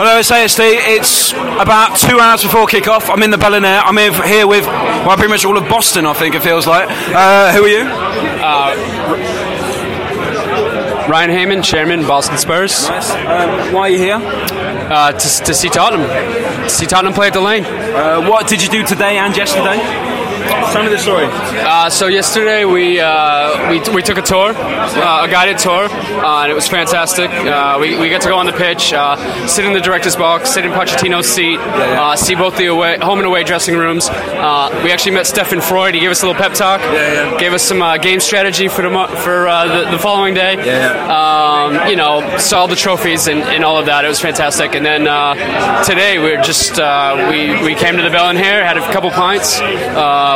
Hello, it's ASD. It's about two hours before kickoff. I'm in the Bell and Hare. I'm here- with, well, pretty much all of Boston, I think it feels like. Uh, who are you? Ryan Heyman, Chairman, Boston Spurs. Uh, why are you here? Uh, to, to see Tottenham. To see Tottenham play at the lane. Uh, what did you do today and yesterday? Tell me the story. Uh, so yesterday we, uh, we we took a tour, uh, a guided tour, uh, and it was fantastic. Uh, we, we got to go on the pitch, uh, sit in the director's box, sit in Pochettino's seat, uh, see both the away, home and away dressing rooms. Uh, we actually met Steffen Freund. He gave us a little pep talk, gave us some uh, game strategy for the mo- for uh, the, the following day. Um, you know, saw the trophies and, and all of that. It was fantastic. And then uh, today we are just uh, we we came to the Bell and Hare, had a couple pints,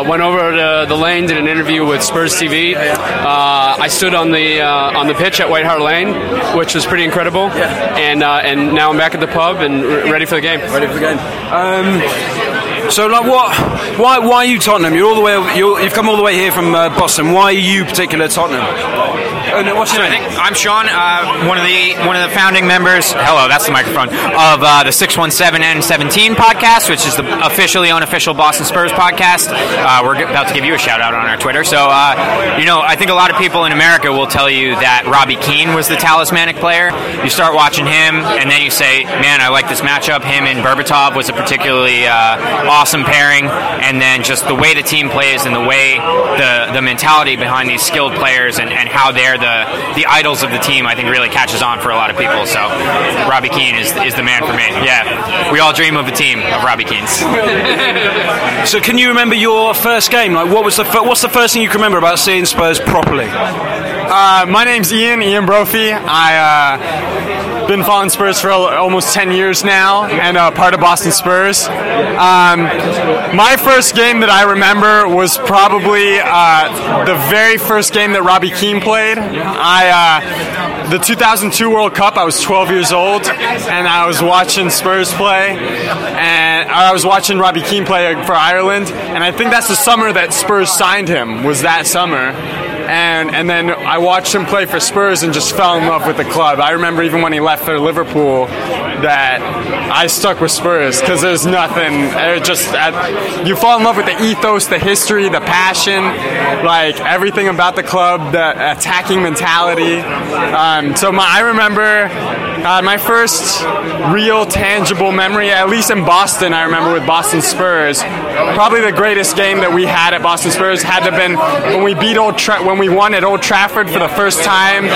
went over to the lane, did an interview with Spurs TV. Uh, I stood on the uh, on the pitch at White Hart Lane, which was pretty incredible. And uh, and now I'm back at the pub and r- ready for the game. Ready for the game. Um, so, like, what? Why? Why are you Tottenham? You're all the way. You're, you've come all the way here from uh, Boston. Why are you particular Tottenham? Oh, no, what's your I name? I'm Sean, uh, one of the one of the founding members. Hello, that's the microphone of uh, the 617 and 17 podcast, which is the officially unofficial Boston Spurs podcast. Uh, we're about to give you a shout out on our Twitter. So, uh, you know, I think a lot of people in America will tell you that Robbie Keane was the talismanic player. You start watching him, and then you say, "Man, I like this matchup." Him and Berbatov was a particularly uh, awesome pairing, and then just the way the team plays and the way the the mentality behind these skilled players and, and how they're the the idols of the team, I think really catches on for a lot of people. So Robbie Keane is, is the man for me. Yeah, we all dream of a team of Robbie Keanes. So, can you remember your first game? Like, what was the fir- what's the first thing you can remember about seeing Spurs properly? Uh, my name's Ian, Ian Brophy. I uh, been following Spurs for almost 10 years now and uh, part of Boston Spurs. Um, my first game that I remember was probably uh, the very first game that Robbie Keane played. I uh, the 2002 World Cup. I was 12 years old and I was watching Spurs play and I was watching Robbie Keane play for Ireland and I think that's the summer that Spurs signed him was that summer and and then I watched him play for Spurs and just fell in love with the club. I remember even when he left for Liverpool that I stuck with Spurs because there's nothing. It just uh, you fall in love with the ethos, the history, the passion, like everything about the club, the attacking mentality. Um, so my, I remember uh, my first real tangible memory, at least in Boston, I remember with Boston Spurs. Probably the greatest game that we had at Boston Spurs had to have been when we beat Old Tra- when we won at Old Trafford for the first time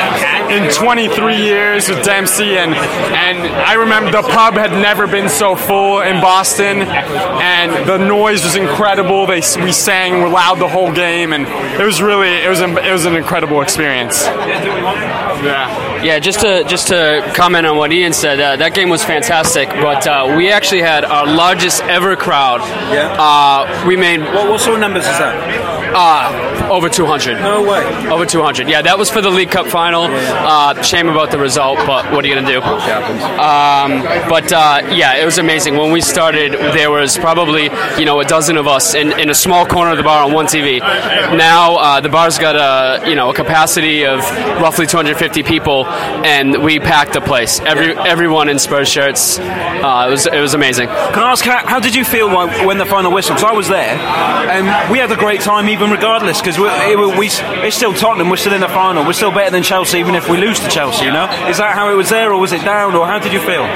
in 23 years with Dempsey, and and I remember the pub had never been so full in Boston, and the noise was incredible. They we sang were loud the whole game, and it was really it was a, it was an incredible experience. Yeah. Yeah, just to just to comment on what Ian said, uh, that game was fantastic. But uh, we actually had our largest ever crowd. Yeah. Uh, we made What, what sort of numbers is that? uh, over 200. No way. Over 200. Yeah, that was for the League Cup final. Uh, shame about the result, but what are you going to do? Um, but uh, yeah, it was amazing. When we started, there was probably you know a dozen of us in, in a small corner of the bar on one TV. Now uh, the bar's got a you know a capacity of roughly 250 people, and we packed the place. Every everyone in Spurs shirts. Uh, it was it was amazing. Can I ask how, how did you feel when the final whistle? Because I was there, and we had a great time even regardless. Because we, it, we, it's still Tottenham. We're still in the final. We're still better than Chelsea, even if we lose to Chelsea. You know, is that how it was there, or was it down, or how did you feel?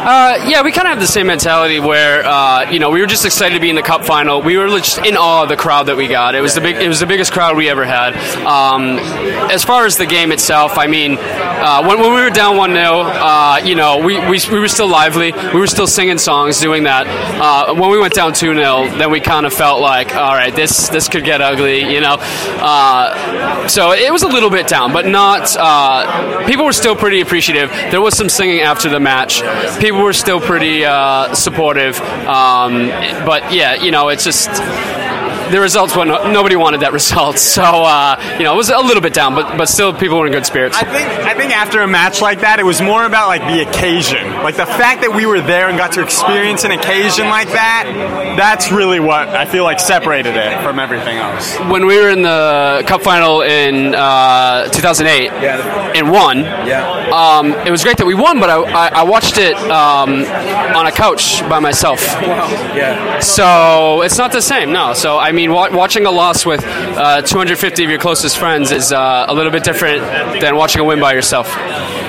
Uh, yeah, we kind of have the same mentality where uh, you know we were just excited to be in the cup final. We were just in awe of the crowd that we got. It was the big, it was the biggest crowd we ever had. Um, as far as the game itself, I mean, uh, when, when we were down one 0 uh, you know, we, we, we were still lively. We were still singing songs, doing that. Uh, when we went down two 0 then we kind of felt like, all right, this this could get ugly, you know. Uh, so it was a little bit down, but not. Uh, people were still pretty appreciative. There was some singing after the match. People were still pretty uh, supportive. Um, but yeah, you know, it's just the results were no, nobody wanted that result. So uh, you know, it was a little bit down, but but still, people were in good spirits. I think I think after a match like that, it was more about like the occasion, like the fact that we were there and got to experience an occasion like that. That's really what I feel like separated it from everything else. when we were in the cup final in uh, 2008 Yeah. and won, Yeah. um, it was great that we won, but I, I, I watched it um, on a couch by myself. Yeah. So it's not the same, no. So I mean, wa- watching a loss with uh, 250 of your closest friends is uh, a little bit different than watching a win by yourself.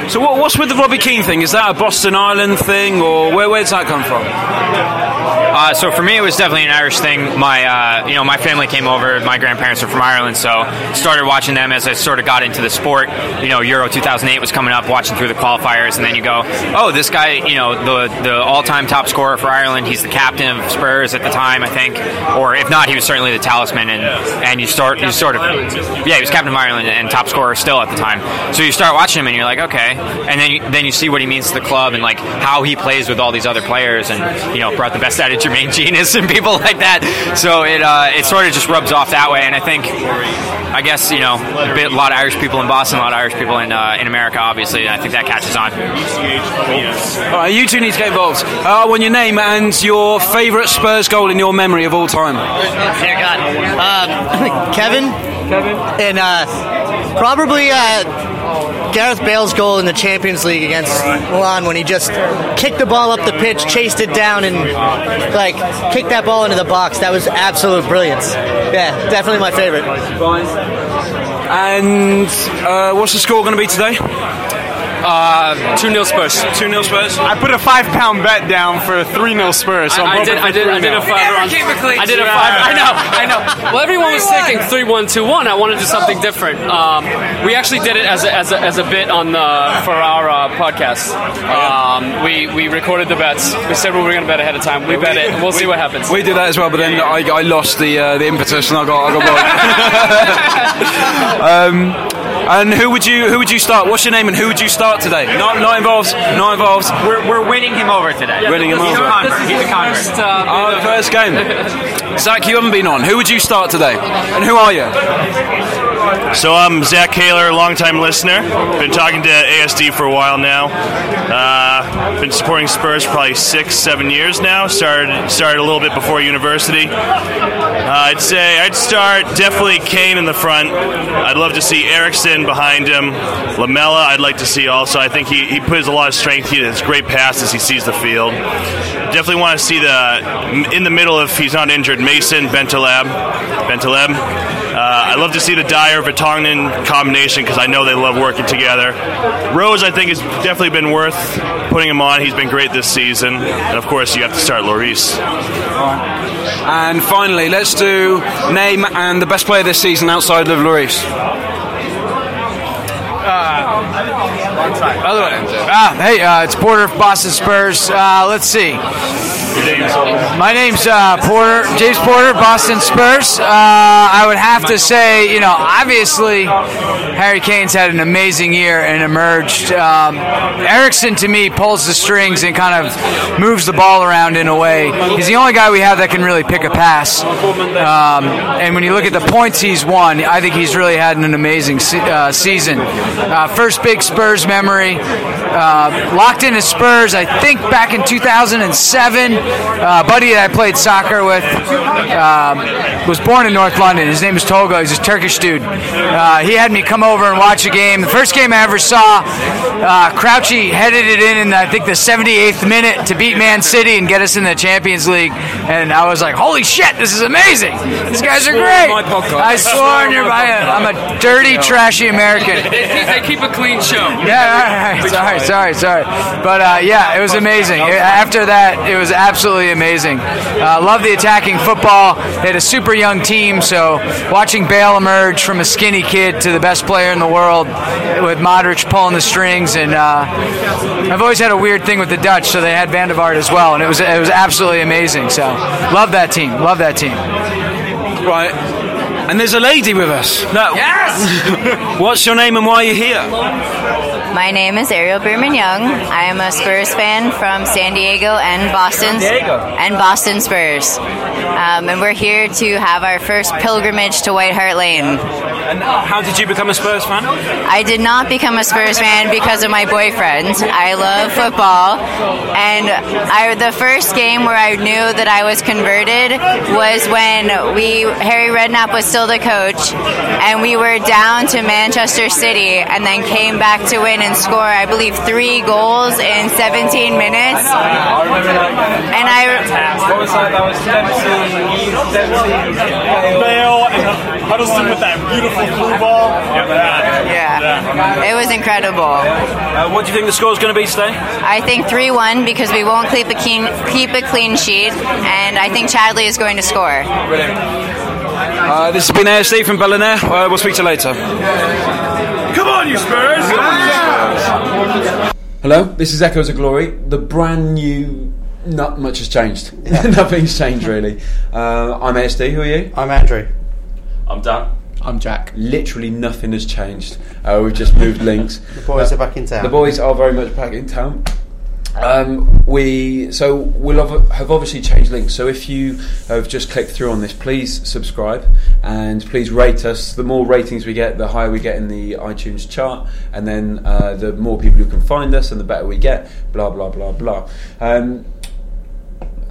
So what, what's with the Robbie Keane thing? Is that a Boston Island thing, or where, where's that come from? Uh, so for me, it was definitely an Irish thing. My, uh, you know, my family came over. My grandparents are from Ireland, so started watching them as I sort of got into the sport. You know, Euro 2008 was coming up, watching through the qualifiers, and then you go, oh, this guy, you know, the the all-time top scorer for Ireland. He's the captain of Spurs at the time, I think, or if not, he was certainly the talisman. And and you start, you sort of, yeah, he was captain of Ireland and top scorer still at the time. So you start watching him, and you're like, okay, and then you, then you see what he means to the club and like how he plays with all these other players, and you know, brought the best out of Jermaine Jenas and people like that. So it uh, it sort of just rubs off that way, and I think. I guess you know a, bit, a lot of Irish people in Boston, a lot of Irish people in uh, in America. Obviously, I think that catches on. All right, you two need to get involved. Uh, I want your name and your favourite Spurs goal in your memory of all time. Dear God. Um, Kevin? Kevin? And uh, probably uh, Gareth Bale's goal in the Champions League against Milan when he just kicked the ball up the pitch, chased it down, and like kicked that ball into the box. That was absolute brilliance. Yeah, definitely my favorite. And uh, what's the score going to be today? Uh, 2 0 Spurs. 2 0 Spurs? I put a five pound bet down for three 0 Spurs. So I'm I, I did. I did. I did a 3-0. five. round- I did a five. I know. I know. Well, everyone was thinking three one two one. I wanted to do something different. Um, we actually did it as a, as a, as a bit on the for our uh, podcast. Um, we we recorded the bets. We said we were going to bet ahead of time. We bet it. We'll see what happens. We did that as well, but then I, I lost the uh, the impetus and I got I got bored. um, and who would you who would you start? What's your name and who would you start today? Not not involved. Not involved. We're, we're winning him over today. Winning him He's over. a convert. He's a convert. First, uh, Oh, the first game. Zach, you haven't been on. Who would you start today? And who are you? So I'm Zach Kaler, longtime listener. Been talking to ASD for a while now. Uh, been supporting Spurs probably six, seven years now. Started started a little bit before university. Uh, I'd say I'd start definitely Kane in the front. I'd love to see Eriksen behind him. Lamela, I'd like to see also. I think he, he puts a lot of strength. He has great passes. He sees the field. Definitely want to see the in the middle if he's not injured. Mason Bentaleb, Bentaleb. Uh, I love to see the Dier Vertonghen combination because I know they love working together. Rose, I think, has definitely been worth putting him on. He's been great this season, and of course, you have to start Lloris. And finally, let's do name and the best player this season outside of Lloris. Uh, Other way. Ah, hey, uh, it's Porter of Boston Spurs. Uh, let's see. My name's uh, Porter, James Porter, Boston Spurs. Uh, I would have to say, you know, obviously, Harry Kane's had an amazing year and emerged. Um, Eriksen, to me, pulls the strings and kind of moves the ball around in a way. He's the only guy we have that can really pick a pass. Um, and when you look at the points he's won, I think he's really had an amazing se- uh, season. Uh, first big Spurs memory. Uh, locked into Spurs, I think back in 2007. Uh, buddy that I played soccer with um, was born in North London. His name is Tolga. He's a Turkish dude. Uh, he had me come over and watch a game. The first game I ever saw, uh, Crouchy headed it in in I think the 78th minute to beat Man City and get us in the Champions League. And I was like, "Holy shit, this is amazing! These guys are great." my podcast. I swore on your. I'm a dirty, trashy American. They, keep- a clean show. Yeah, all right, sorry, sorry, sorry. But uh, yeah, it was amazing. After that, it was absolutely amazing. Uh, love the attacking football. They had a super young team, so watching Bale emerge from a skinny kid to the best player in the world with Modric pulling the strings, and uh, I've always had a weird thing with the Dutch, so they had Van Vaart as well, and it was it was absolutely amazing. So love that team. Love that team. Right. And there's a lady with us. No. Yes! What's your name and why are you here? My name is Ariel Bierman Young. I am a Spurs fan from San Diego and Boston. Diego. And Boston Spurs. Um, and we're here to have our first pilgrimage to White Hart Lane. And how did you become a Spurs fan? I did not become a Spurs fan because of my boyfriend. I love football, and I, the first game where I knew that I was converted was when we Harry Redknapp was still the coach, and we were down to Manchester City, and then came back to win and score, I believe, three goals in 17 minutes. And I What was that? That was Bale and Huddlestone with that beautiful through ball. yeah, it was incredible. Uh, what do you think the score is going to be today? I think 3 1 because we won't keep a, keen, keep a clean sheet, and I think Chadli is going to score. Brilliant. Uh, this has been ASD from Bell and Hare. Uh, we'll speak to you later. Come on, you Spurs! Hello, this is Echoes of Glory. The brand new. Not much has changed. Nothing's changed really. Uh, I'm ASD. Who are you? I'm Andrew. I'm Dan. I'm Jack. Literally nothing has changed. Uh, we've just moved links. The boys are back in town. The boys are very much back in town. Um, we so we'll have, have obviously changed links. So if you have just clicked through on this, please subscribe and please rate us. The more ratings we get, the higher we get in the iTunes chart, and then uh, the more people who can find us, and the better we get. Blah blah blah blah. Um,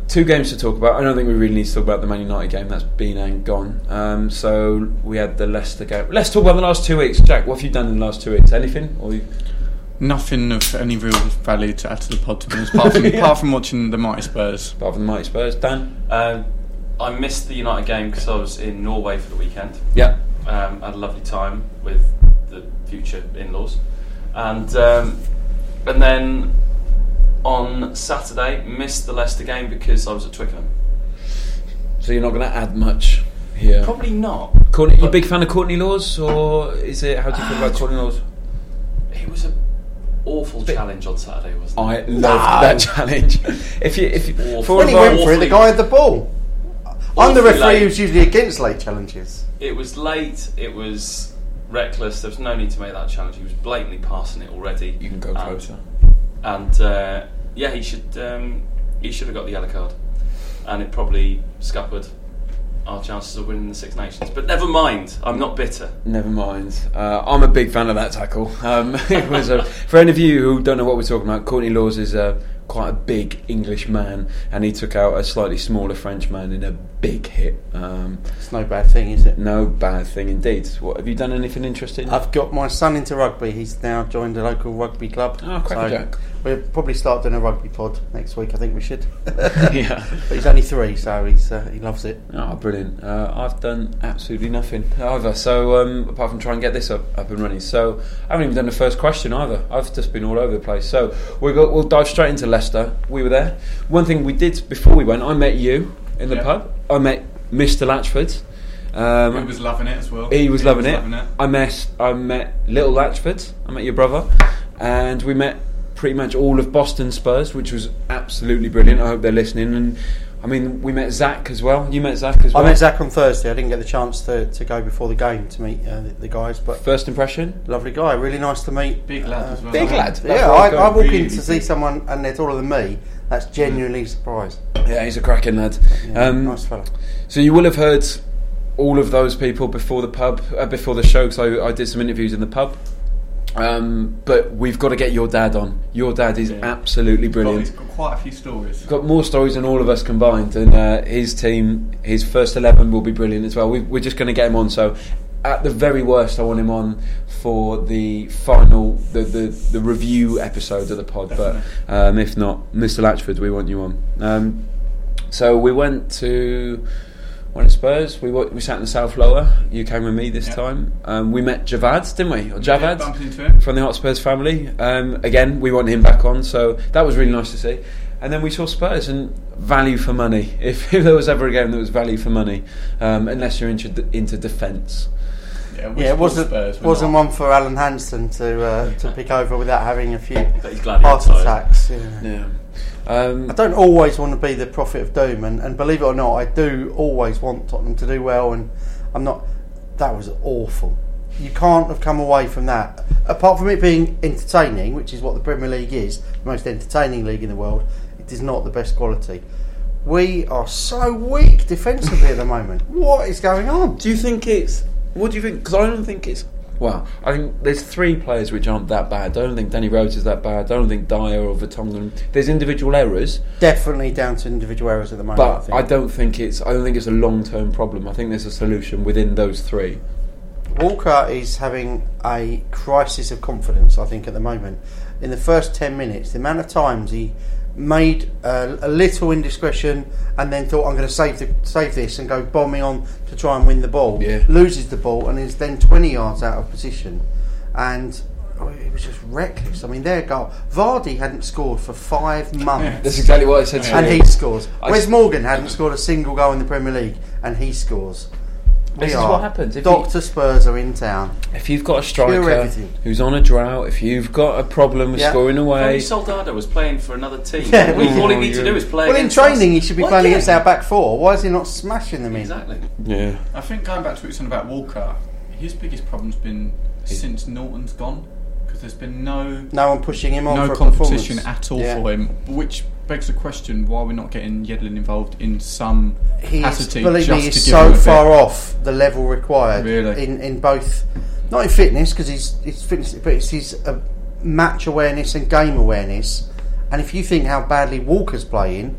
two games to talk about. I don't think we really need to talk about the Man United game. That's been and gone. Um, so we had the Leicester game. Let's talk about the last two weeks. Jack, what have you done in the last two weeks? Anything? Or you... Nothing of any real value to add to the pod, to be honest, apart from, apart from watching the Mighty Spurs. apart from the Mighty Spurs, Dan? Um, I missed the United game because I was in Norway for the weekend. Yeah. Um, had a lovely time with the future in-laws, and um, and then on Saturday missed the Leicester game because I was at Twickenham. So you're not going to add much here. Probably not. Courtney, you a big fan of Courtney Lawes, or is it? How do you feel about Courtney Lawes? It was an awful challenge on Saturday, wasn't it? I loved that challenge. If you, if you, Awful. for when he went our- for it, the guy had the ball. I'm the referee late. who's usually against late challenges. It was late. It was reckless. There was no need to make that challenge. He was blatantly passing it already. you can go And- closer. and uh, yeah, he should um, he should have got the yellow card, and it probably scuppered our chances of winning the Six Nations. But never mind, I'm not bitter. Never mind. Uh, I'm a big fan of that tackle. Um, it was a, for any of you who don't know what we're talking about. Courtney Lawes is a, quite a big English man, and he took out a slightly smaller French man in a big hit. Um, It's no bad thing, is it? no bad thing indeed. What have you done? Anything interesting? I've got my son into rugby. He's now joined a local rugby club. Oh, crackerjack. We'll probably start doing a rugby pod next week. I think we should. yeah. But he's only three, so he's uh, he loves it. Oh, brilliant. Uh, I've done absolutely nothing either. So, um, apart from trying to get this up, up and running. So, I haven't even done the first question either. I've just been all over the place. So, we'll, we'll dive straight into Leicester. We were there. One thing we did before we went, I met you in the Yeah. pub. I met Mr. Latchford. Um, He was loving it as well. he was loving it. loving it. I met I met Little Latchford. I met your brother, and we met pretty much all of Boston Spurs, which was absolutely brilliant. I hope they're listening. And I mean, we met Zach as well. You met Zach as well. I met Zach on Thursday. I didn't get the chance to, to go before the game to meet uh, the, the guys, but First impression? lovely guy. Really nice to meet. Big lad as well. Big lad. That's Yeah, I, I'm walk going. in to see someone and they're taller than me. That's genuinely surprised. Yeah, he's a cracking lad. Yeah, Um, nice fella. So you will have heard all of those people before the pub, uh, before the show. Because I, I did some interviews in the pub. Um, but we've got to get your dad on. Your dad is Yeah. absolutely He's got, brilliant. he's got quite a few stories. He's got more stories than all of us combined, and uh, his team, his first eleven will be brilliant as well. We, we're just going to get him on. So, at the very worst, I want him on for the final, the the, the review episode of the pod. Definitely. But um, if not, Mr. Latchford, we want you on. Um, so we went to. One at Spurs. We we sat in the South Lower. You came with me this Yeah. time. Um, we met Javad, didn't we? Or Javad bumped into him. from the Hot Spurs family. Um, again, we want him back on, so that was really nice to see. And then we saw Spurs and value for money. If, if there was ever a game that was value for money, um, unless you're into into defence. Yeah, Yeah, it wasn't Spurs, wasn't not. one for Alan Hansen to uh, to pick over without having a few But he's glad he heart attacks. Yeah. Yeah. Um, I don't always want to be the prophet of doom, and, and believe it or not, I do always want Tottenham to do well. And I'm not. that was awful. You can't have come away from that. Apart from it being entertaining, which is what the Premier League is, the most entertaining league in the world, it is not the best quality. We are so weak defensively at the moment. What is going on? Do you think it's? What do you think? Because I don't think it's. Well, I think there's three players which aren't that bad. I don't think Danny Rose is that bad. I don't think Dier or Vertonghen. There's individual errors, Definitely down to individual errors at the moment. I but think. I don't think it's. I don't think it's a long term problem. I think there's a solution within those three. Walker is having a crisis of confidence, I think, at the moment. In the first 10 minutes, the amount of times he made a, a little indiscretion and then thought, I'm going to save, the, save this and go bombing on to try and win the ball, Yeah. loses the ball and is then 20 yards out of position. And oh, it was just reckless. I mean, their goal. Vardy hadn't scored for five months. That's exactly what I said to And he scores. I Wes Morgan hadn't scored a single goal in the Premier League, and he scores. We This is what happens if Doctor Spurs are in town. If you've got a Cure striker who's on a drought, if you've got a problem with Yeah. scoring If only away, Soldado was playing for another team. Yeah. all, all he needs to do is play. Well, in training, us. he should be Well, playing yeah. against our back four. Why is he not smashing them in? Exactly. yeah, I think going back to what you said about Walker, his biggest problem's been since Naughton's gone because there's been no No one pushing him on no for competition performance. at all Yeah. for him, which begs the question why we're not getting Yedlin involved in some He is, capacity. believe just me, he's give so him a bit. far off the level required Really? in, in both, not in fitness because he's, he's fitness, but it's his uh, match awareness and game awareness. And if you think how badly Walker's playing,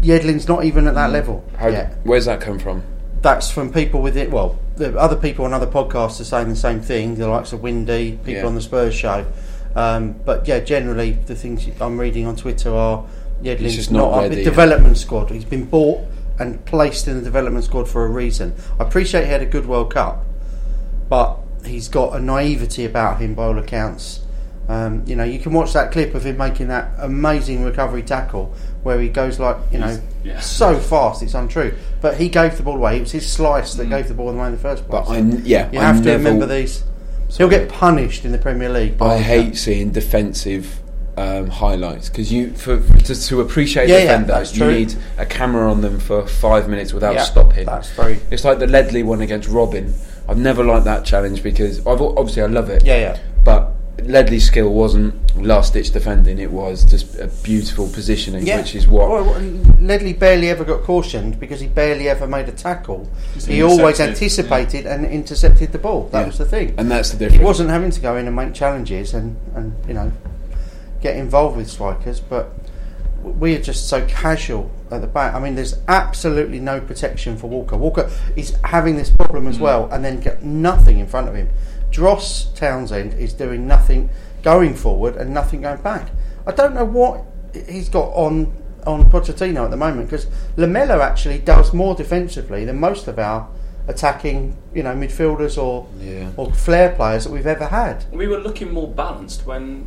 Yedlin's not even at that level How, yet. where's that come from? That's from people with it. Well, the other people on other podcasts are saying the same thing. The likes of Windy, people Yeah. on the Spurs show. Um, but yeah, generally the things I'm reading on Twitter are Yedlin's not not, up ready, the yeah. development squad. He's been bought and placed in the development squad for a reason. I appreciate he had a good World Cup, but he's got a naivety about him by all accounts. Um, you know, you can watch that clip of him making that amazing recovery tackle where he goes like, you know, yeah. so fast it's untrue. But he gave the ball away. It was his slice that gave the ball away in the first place. But I yeah, you I have to remember these. He'll get punished in the Premier League. I that. hate seeing defensive um, highlights because you for, for to, to appreciate Yeah, yeah, defender, that's you need a camera on them for five minutes without Yeah, stopping. that's very- It's like the Ledley one against Robben. I've never liked that challenge because I've obviously I love it. Yeah, yeah. But Ledley's skill wasn't last ditch defending; it was just a beautiful positioning, Yeah. which is what. Well, well, Ledley barely ever got cautioned because he barely ever made a tackle. Just He always intercepted, anticipated and intercepted the ball. That Yeah. was the thing. and that's the difference. He wasn't having to go in and make challenges and, and you know get involved with strikers, but we are just so casual at the back. I mean, there's absolutely no protection for Walker. Walker is having this problem Mm. as well, and then get nothing in front of him. Andros Townsend is doing nothing going forward and nothing going back. I don't know what he's got on on Pochettino at the moment because Lamela actually does more defensively than most of our attacking, you know, midfielders or Yeah. or flair players that we've ever had. We were looking more balanced when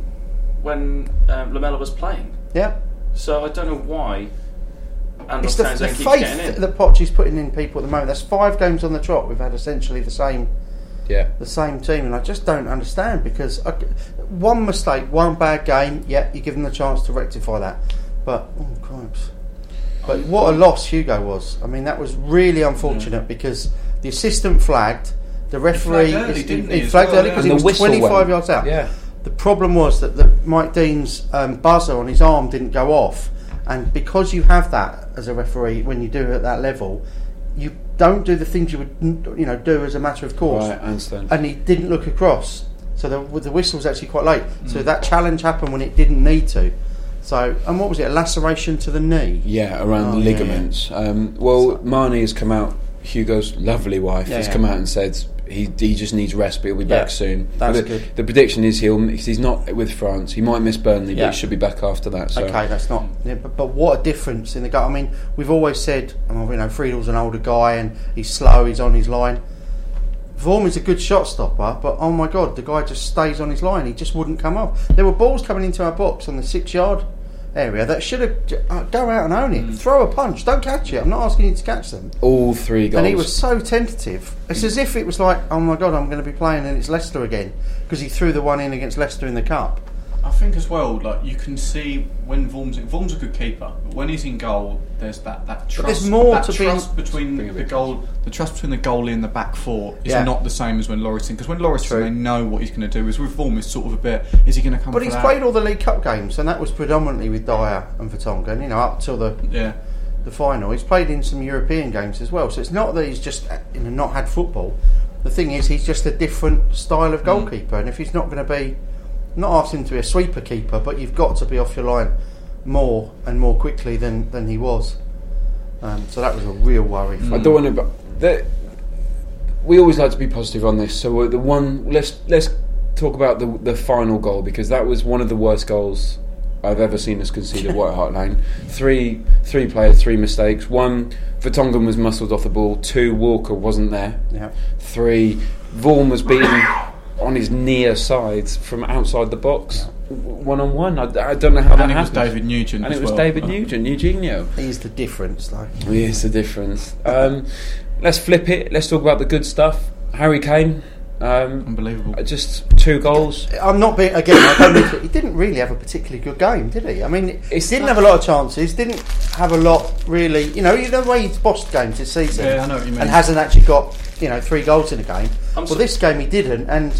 when um, Lamela was playing. Yeah, So I don't know why. And it's the, the Townsend keeps getting faith that Poch is putting in people at the moment. That's five games on the trot. We've had essentially the same Yeah. the same team, and I just don't understand because I, one mistake, one bad game, yeah, you give them the chance to rectify that. But oh cripes! But what a loss Hugo was. I mean, that was really unfortunate because the assistant flagged, the referee flagged early, is- didn't he he, flagged well, early because And he was 25 went. yards out. Yeah. The problem was that the Mike Dean's um, buzzer on his arm didn't go off, and because you have that as a referee when you do it at that level, you don't do the things you would you know do as a matter of course. Right, I understand. And he didn't look across, so the, the whistle was actually quite late. Mm. So that challenge happened when it didn't need to. So and what was it? A laceration to the knee. Yeah, around Oh, the yeah, ligaments. Um, well, Marnie has come out. Hugo's lovely wife Yeah, has yeah. come out and said he he just needs rest, but he'll be Yeah, back soon. that's the, good. The prediction is he'll he's not with France. He might miss Burnley, Yeah. but he should be back after that. So Okay, that's not. Yeah, but, but what a difference in the gut. I mean, we've always said, you know, Friedel's an older guy and he's slow. He's on his line. Vorm is a good shot stopper, but oh my god, the guy just stays on his line. He just wouldn't come off. There were balls coming into our box on the six yard area that should have uh, go out and own it. Throw a punch. Don't catch it. I'm not asking you to catch them. all three goals. And he was so tentative. It's as if it was like, oh my god, I'm going to be playing and it's Leicester again because he threw the one in against Leicester in the cup. I think as well, like you can see when Vorm's Vorm's a good keeper, but when he's in goal, there's that that trust. there's more that to being- trust between the goal. The trust between the goalie and the back four is Yeah. not the same as when Lauritsen. Because when Lauritsen, True. they know what he's going to do. Is with Vorm, it's sort of a bit. Is he going to come? But he's that? played all the League Cup games, and that was predominantly with Dier and Vertonghen. You know, up till the Yeah. the final. He's played in some European games as well. So it's not that he's just you know not had football. The thing is, he's just a different style Mm. of goalkeeper, and if he's not going to be, not asking him to be a sweeper keeper, but you've got to be off your line more and more quickly than than he was. Um, so that was a real worry. For I don't want to. The, we always like to be positive on this. So the one let's let's talk about the the final goal because that was one of the worst goals I've ever seen us concede at White Hart Lane. Three three players, three mistakes. One, Vertonghen was muscled off the ball. Two, Walker wasn't there. Yeah. Three, Vorm was beaten on his near sides from outside the box. One on one. I, I don't know how that And it was happened. David Nugent And as it was well. David Nugent, Eugenio. He's the difference, though. Yes, the difference. Um, let's flip it. Let's talk about the good stuff. Harry Kane. Um, Unbelievable. Just two goals. I'm not being again. I don't he didn't really have a particularly good game, did he? I mean, he didn't have a lot of chances. Didn't have a lot really. You know, you know the way he's bossed games this season, Yeah, I know what you mean. and hasn't actually got you know three goals in a game. I'm well, sur- this game he didn't, and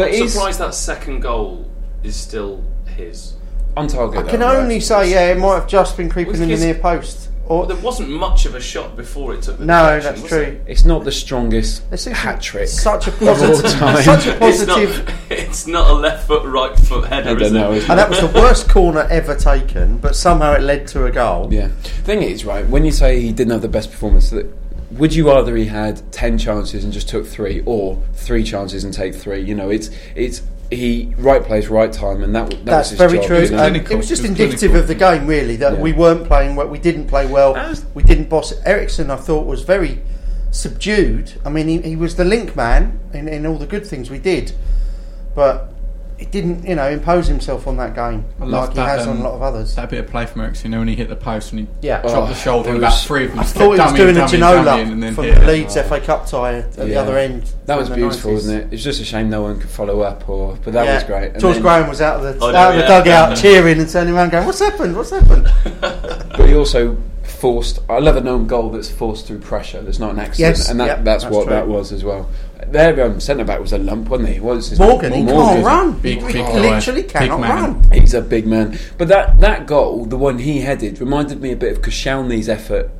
But I'm is surprised that second goal is still his. on target. I can though, only right? say yeah, it might have just been creeping in the Because- near post. Or There wasn't much of a shot before it took the no, that's true. it? It's not the strongest This is hat trick. Such a of positive, time. such a It's not, positive. it's not a left foot, right foot header, I don't know. it? And that was the worst corner ever taken, but somehow it led to a goal. Yeah. Thing is, right, when you say he didn't have the best performance, that- would you rather he had 10 chances and just took three or three chances and take three? You know, it's it's he right place, right time, and that, that That's was his very job, true. it? Um, it was just It was indicative clinical. of the game, really, that Yeah. we weren't playing well. We didn't play well. Was- We didn't boss. Eriksen, I thought, was very subdued. I mean, he, he was the link man in, in all the good things we did, but he didn't, you know, impose himself on that game I like love he that, has on um, a lot of others. That bit of play from Eriksen, you know, when he hit the post and he Yeah. dropped Oh, the shoulder, and about three of them I just thought he was dummying, doing a dummying, dummying, and Ginola then from hit the it. Leeds FA Cup tie at the other end. That was beautiful, 90s. wasn't it? It's just a shame no one could follow up, or but that Yeah. was great. And George then- Graham was out of the, Oh, out of yeah, the dugout yeah. cheering and turning around going, What's happened? What's happened? But he also forced. I love a known goal that's forced through pressure. That's not an accident, Yes, and that, yep, that's, that's what true. that was as well. Their um, centre back was a lump, wasn't he? What was his Morgan, name? he Morgan. can't run. Big, he big he guy. literally cannot man. run. He's a big man. But that, that goal, the one he headed, reminded me a bit of Koscielny's effort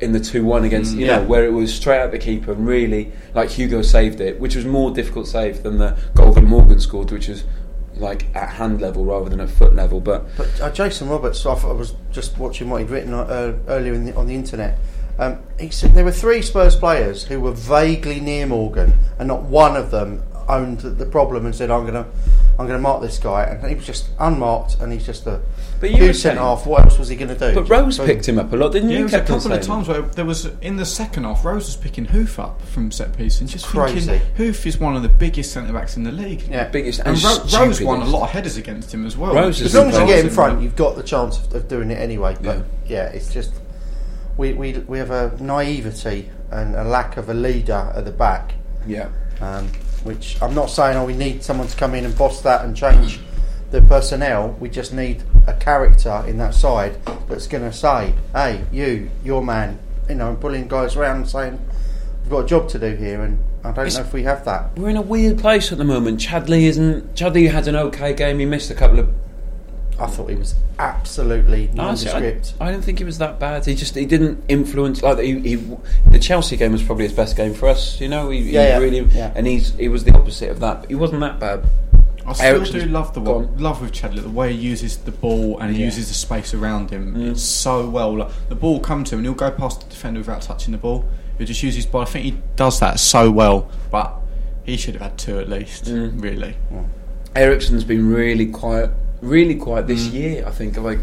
in the 2 1 against, you yeah. know, where it was straight at the keeper and really, like Hugo saved it, which was more difficult save than the goal that Morgan scored, which was like at hand level rather than at foot level. But But uh, Jason Roberts, I, thought- I was just watching what he'd written uh, earlier in the, on the internet. Um, he said there were three Spurs players who were vaguely near Morgan, and not one of them owned the, the problem and said, "I'm going to, I'm going to mark this guy." And he was just unmarked, and he's just a But you were huge centre saying- half. What else was he going to do? but Rose Boom. picked him up a lot, didn't Yeah, you? there was a couple of times where there was in the second half, Rose was picking Huth up from set piece and just Crazy. thinking Huth is one of the biggest centre backs in the league. Yeah. Biggest and and Ro- Rose won a lot of headers against him as well. Rose As long as you get in front, you've got the chance of, of doing it anyway. But Yeah. yeah, it's just we, we we have a naivety and a lack of a leader at the back. Yeah. um, which I'm not saying oh we need someone to come in and boss that and change the personnel. We just need a character in that side that's going to say, "Hey, you, your man," you know, and pulling guys around and saying, "We've got a job to do here," and I don't It's- know if we have that. We're in a weird place at the moment. Chadli isn't. Chadli had an okay game. He missed a couple of. I thought he was absolutely Honestly, I, nondescript. I didn't think he was that bad. He just he didn't influence like he, he the Chelsea game was probably his best game for us. You know, he, he Yeah, yeah, really yeah. and he's he was the opposite of that. He wasn't that bad. I still Eriksen's do love the gone. love with Chadli the way he uses the ball and he Yeah. uses the space around him. Mm. It's so well. Like, the ball will come to him and he'll go past the defender without touching the ball. He'll just use his ball. I think he does that so well, but he should have had two at least. Mm. Really. Eriksen's been really quiet, really quiet this Mm. year. I think like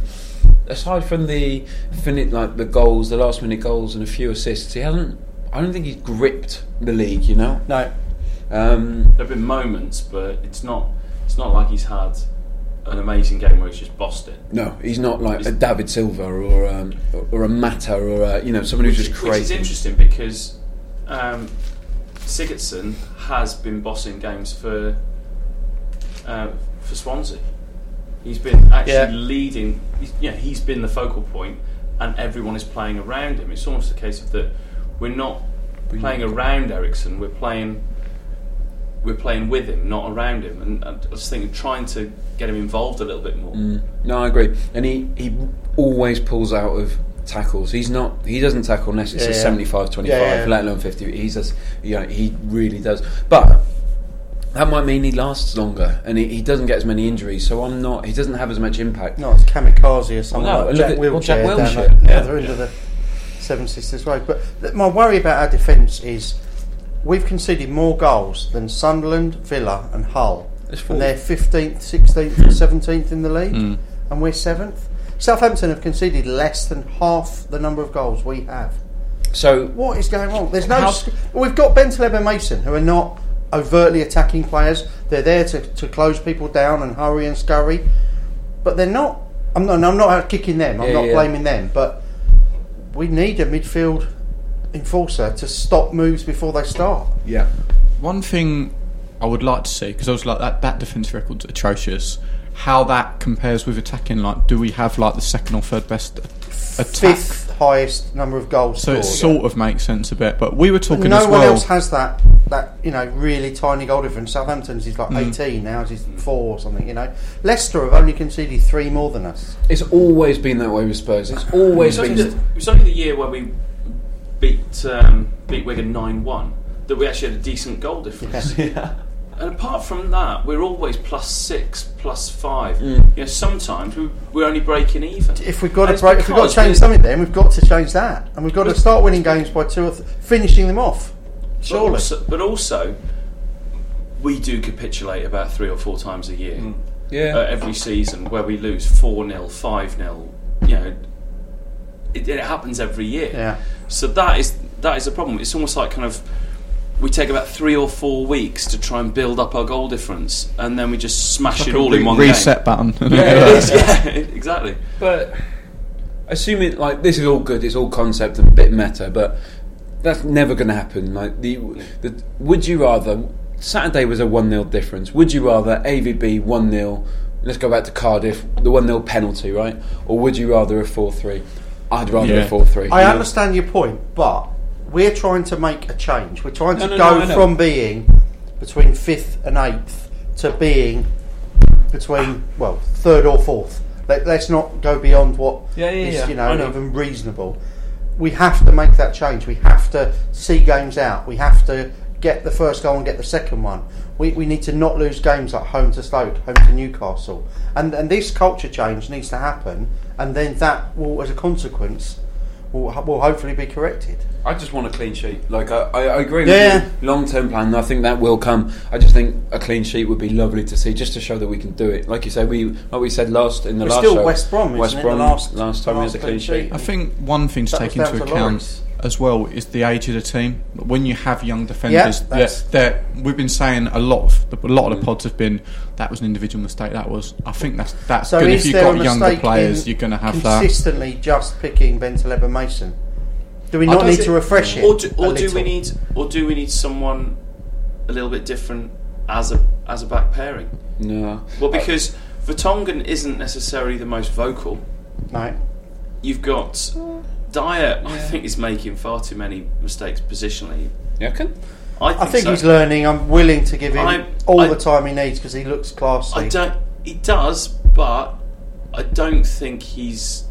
aside from the fin- like the goals, the last minute goals and a few assists, he hasn't. I don't think he's gripped the league. You know. No. Um, There have been moments, but it's not. It's not like he's had an amazing game where he's just bossed it. no, he's not like a David Silva or um, or a Mata or a, you know someone who's which, just which is crazy. interesting because um, Sigurdsson has been bossing games for uh, for Swansea. He's been actually Yeah. leading. He's, yeah, he's been the focal point, and everyone is playing around him. It's almost a case of that we're not playing around Eriksen. We're playing. We're playing with him, not around him, and, and I was thinking trying to get him involved a little bit more. Mm. No, I agree. And he, he always pulls out of tackles. He's not. He doesn't tackle unless it's Yeah, a yeah. 75 25, Yeah, yeah. let alone 50. He's just, you know, he really does. But that might mean he lasts longer and he, he doesn't get as many injuries. So I'm not. He doesn't have as much impact. No, it's kamikaze or something Well, no, like look Jack at- well, Jack down Wilshere. the, Yeah. other end of the Seven Sisters Road. But th- my worry about our defence is we've conceded more goals than Sunderland, Villa, and Hull, four. and they're fifteenth, sixteenth, and seventeenth in the league. Mm. and we're seventh. Southampton have conceded less than half the number of goals we have. So What is going on? There's no. How- sc- we've got Bentaleb and Mason, who are not overtly attacking players. They're there to, to close people down and hurry and scurry, but they're not. I'm not. I'm not kicking them. I'm Yeah, not yeah. blaming them. But we need a midfield enforcer to stop moves before they start. Yeah. One thing I would like to see because I was like that that defence record's atrocious. How that compares with attacking? Like, do we have like the second or third best a- attack? Fifth highest number of goals. So it scored. sort of makes sense a bit. But we were But talking no as one well. else has that that you know really tiny goal difference. Southampton's is like Mm. 18 now. Is four or something. You know, Leicester have only conceded three more than us. It's always been that way with Spurs. It's always it, was been. only the, it was only the year where we beat um, beat Wigan nine one that we actually had a decent goal difference. Yeah. And apart from that, we're always plus six, plus five. Mm. You know, sometimes we, we're only breaking even. If we've got to And it's break, if we've got to change something, then we've got to change that, and we've got to start winning games by two or th- finishing them off. But Surely, also, but also, we do capitulate about three or four times a year. Yeah. Uh, every season where we lose 4 0, 5 0. You know, it, it happens every year. Yeah. So that is that is a problem. It's almost like kind of we take about three or four weeks to try and build up our goal difference, and then we just smash Like it all re- in one reset game. button. Yeah, it is. Yeah, exactly. But assuming like this is all good, it's all concept and a bit meta, but that's never going to happen. Like the, the would you rather Saturday was a one 0 difference? Would you rather AVB one 0 Let's go back to Cardiff, the one 0 penalty, right? Or would you rather a four three? I'd rather Yeah. a four three. I understand your point, but we're trying to make a change. We're trying to No, no, go no, from being between fifth and eighth to being between well third or fourth. Let, let's not go beyond what Yeah, yeah, is yeah. you know, know. even reasonable. We have to make that change. We have to see games out. We have to get the first goal and get the second one. We, we need to not lose games like home to Stoke, home to Newcastle, and and this culture change needs to happen. And then that will, as a consequence, will, will hopefully be corrected. I just want a clean sheet. Like I, I, I agree Yeah. with you. Long term plan. I think that will come. I just think a clean sheet would be lovely to see, just to show that we can do it. Like you said, we like we said last in the We're last still show. West Brom, isn't West it, Brom the last- last time the we had a clean clean sheet. I think one thing to That take into account Lloris. As well is the age of the team. When you have young defenders, that's- that that we've been saying a lot of a lot of the mm. pods have been that was an individual mistake. That was I think that's that's So good. is If you've there got younger players, you're going to have that. consistently just picking Bentaleb and Mason? Do we not need think- to refresh it? or do, or do we need or do we need someone a little bit different as a as a back pairing? No. Well, because Vertonghen isn't necessarily the most vocal. No. You've got Dier. I think is making far too many mistakes positionally. You reckon? I think, I think so. he's learning. I'm willing to give him I- all I- the time he needs because he looks classy. I don't. He does, but I don't think he's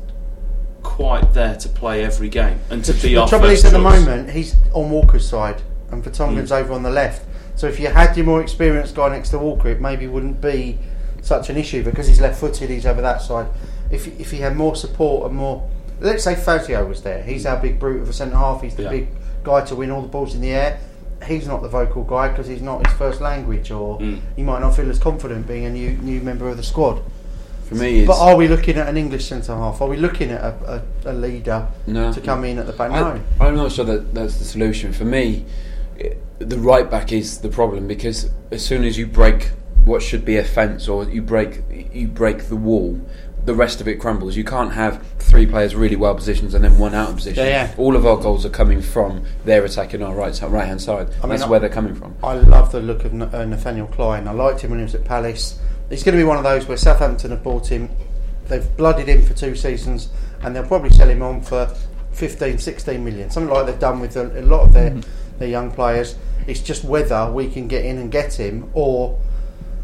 quite there to play every game and to the, be the our trouble first is, at the moment, he's on Walker's side and Vertonghen's hmm. over on the left. So if you had your more experienced guy next to Walker, it maybe wouldn't be such an issue because he's left-footed. He's over that side. If if he had more support and more, let's say Fazio was there. He's our big brute of a centre half. He's the Yeah. big guy to win all the balls in the air. He's not the vocal guy because he's not his first language, or Mm. he might not feel as confident being a new new member of the squad. For me, But are we looking at an English centre half? Are we looking at a, a, a leader No. to come in at the back? No. I, I'm not sure that that's the solution. For me, the right back is the problem because as soon as you break what should be a fence or you break you break the wall, the rest of it crumbles. You can't have three players really well positioned and then one out of position. Yeah, yeah. All of our goals are coming from their attack attacking our right side right hand side. I mean, that's I- where they're coming from. I love the look of uh, Nathaniel Clyne. I liked him when he was at Palace. He's going to be one of those where Southampton have bought him, they've blooded him for two seasons, and they'll probably sell him on for 15, 16 million, something like they've done with a, a lot of their, their young players. It's just whether we can get in and get him, or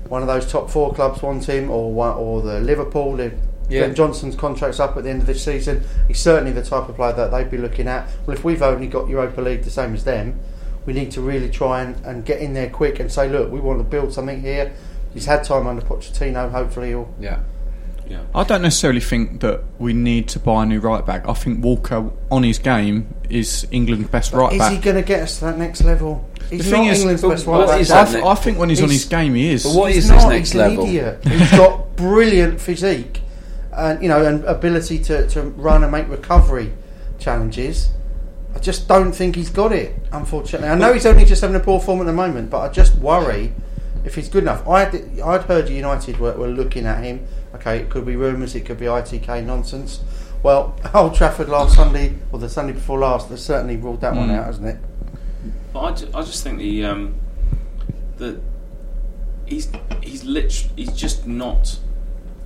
one of those top four clubs want him, or one, or the Liverpool. The, Yeah. Glen Johnson's contract's up at the end of this season. He's certainly the type of player that they'd be looking at. Well, if we've only got Europa League the same as them, we need to really try and, and get in there quick and say, look, we want to build something here. He's had time under Pochettino. Hopefully, he'll. Yeah. Yeah. I don't necessarily think that we need to buy a new right back. I think Walker on his game is England's best right is back. Is he going to get us to that next level? He's the thing not is, England's best right back. is that I th- I think when he's on his game, he is. But what he's is this not, next he's an level? idiot. He's got brilliant physique, and you know, and ability to, to run and make recovery challenges. I just don't think he's got it. Unfortunately, I know he's only just having a poor form at the moment, but I just worry if he's good enough. I'd I'd heard United were, were looking at him. Okay, it could be rumours, it could be ITK nonsense. Well, Old Trafford last Sunday or the Sunday before last, they certainly ruled that one Mm. out, hasn't it? But I, ju- I just think the um, the he's he's lit- he's just not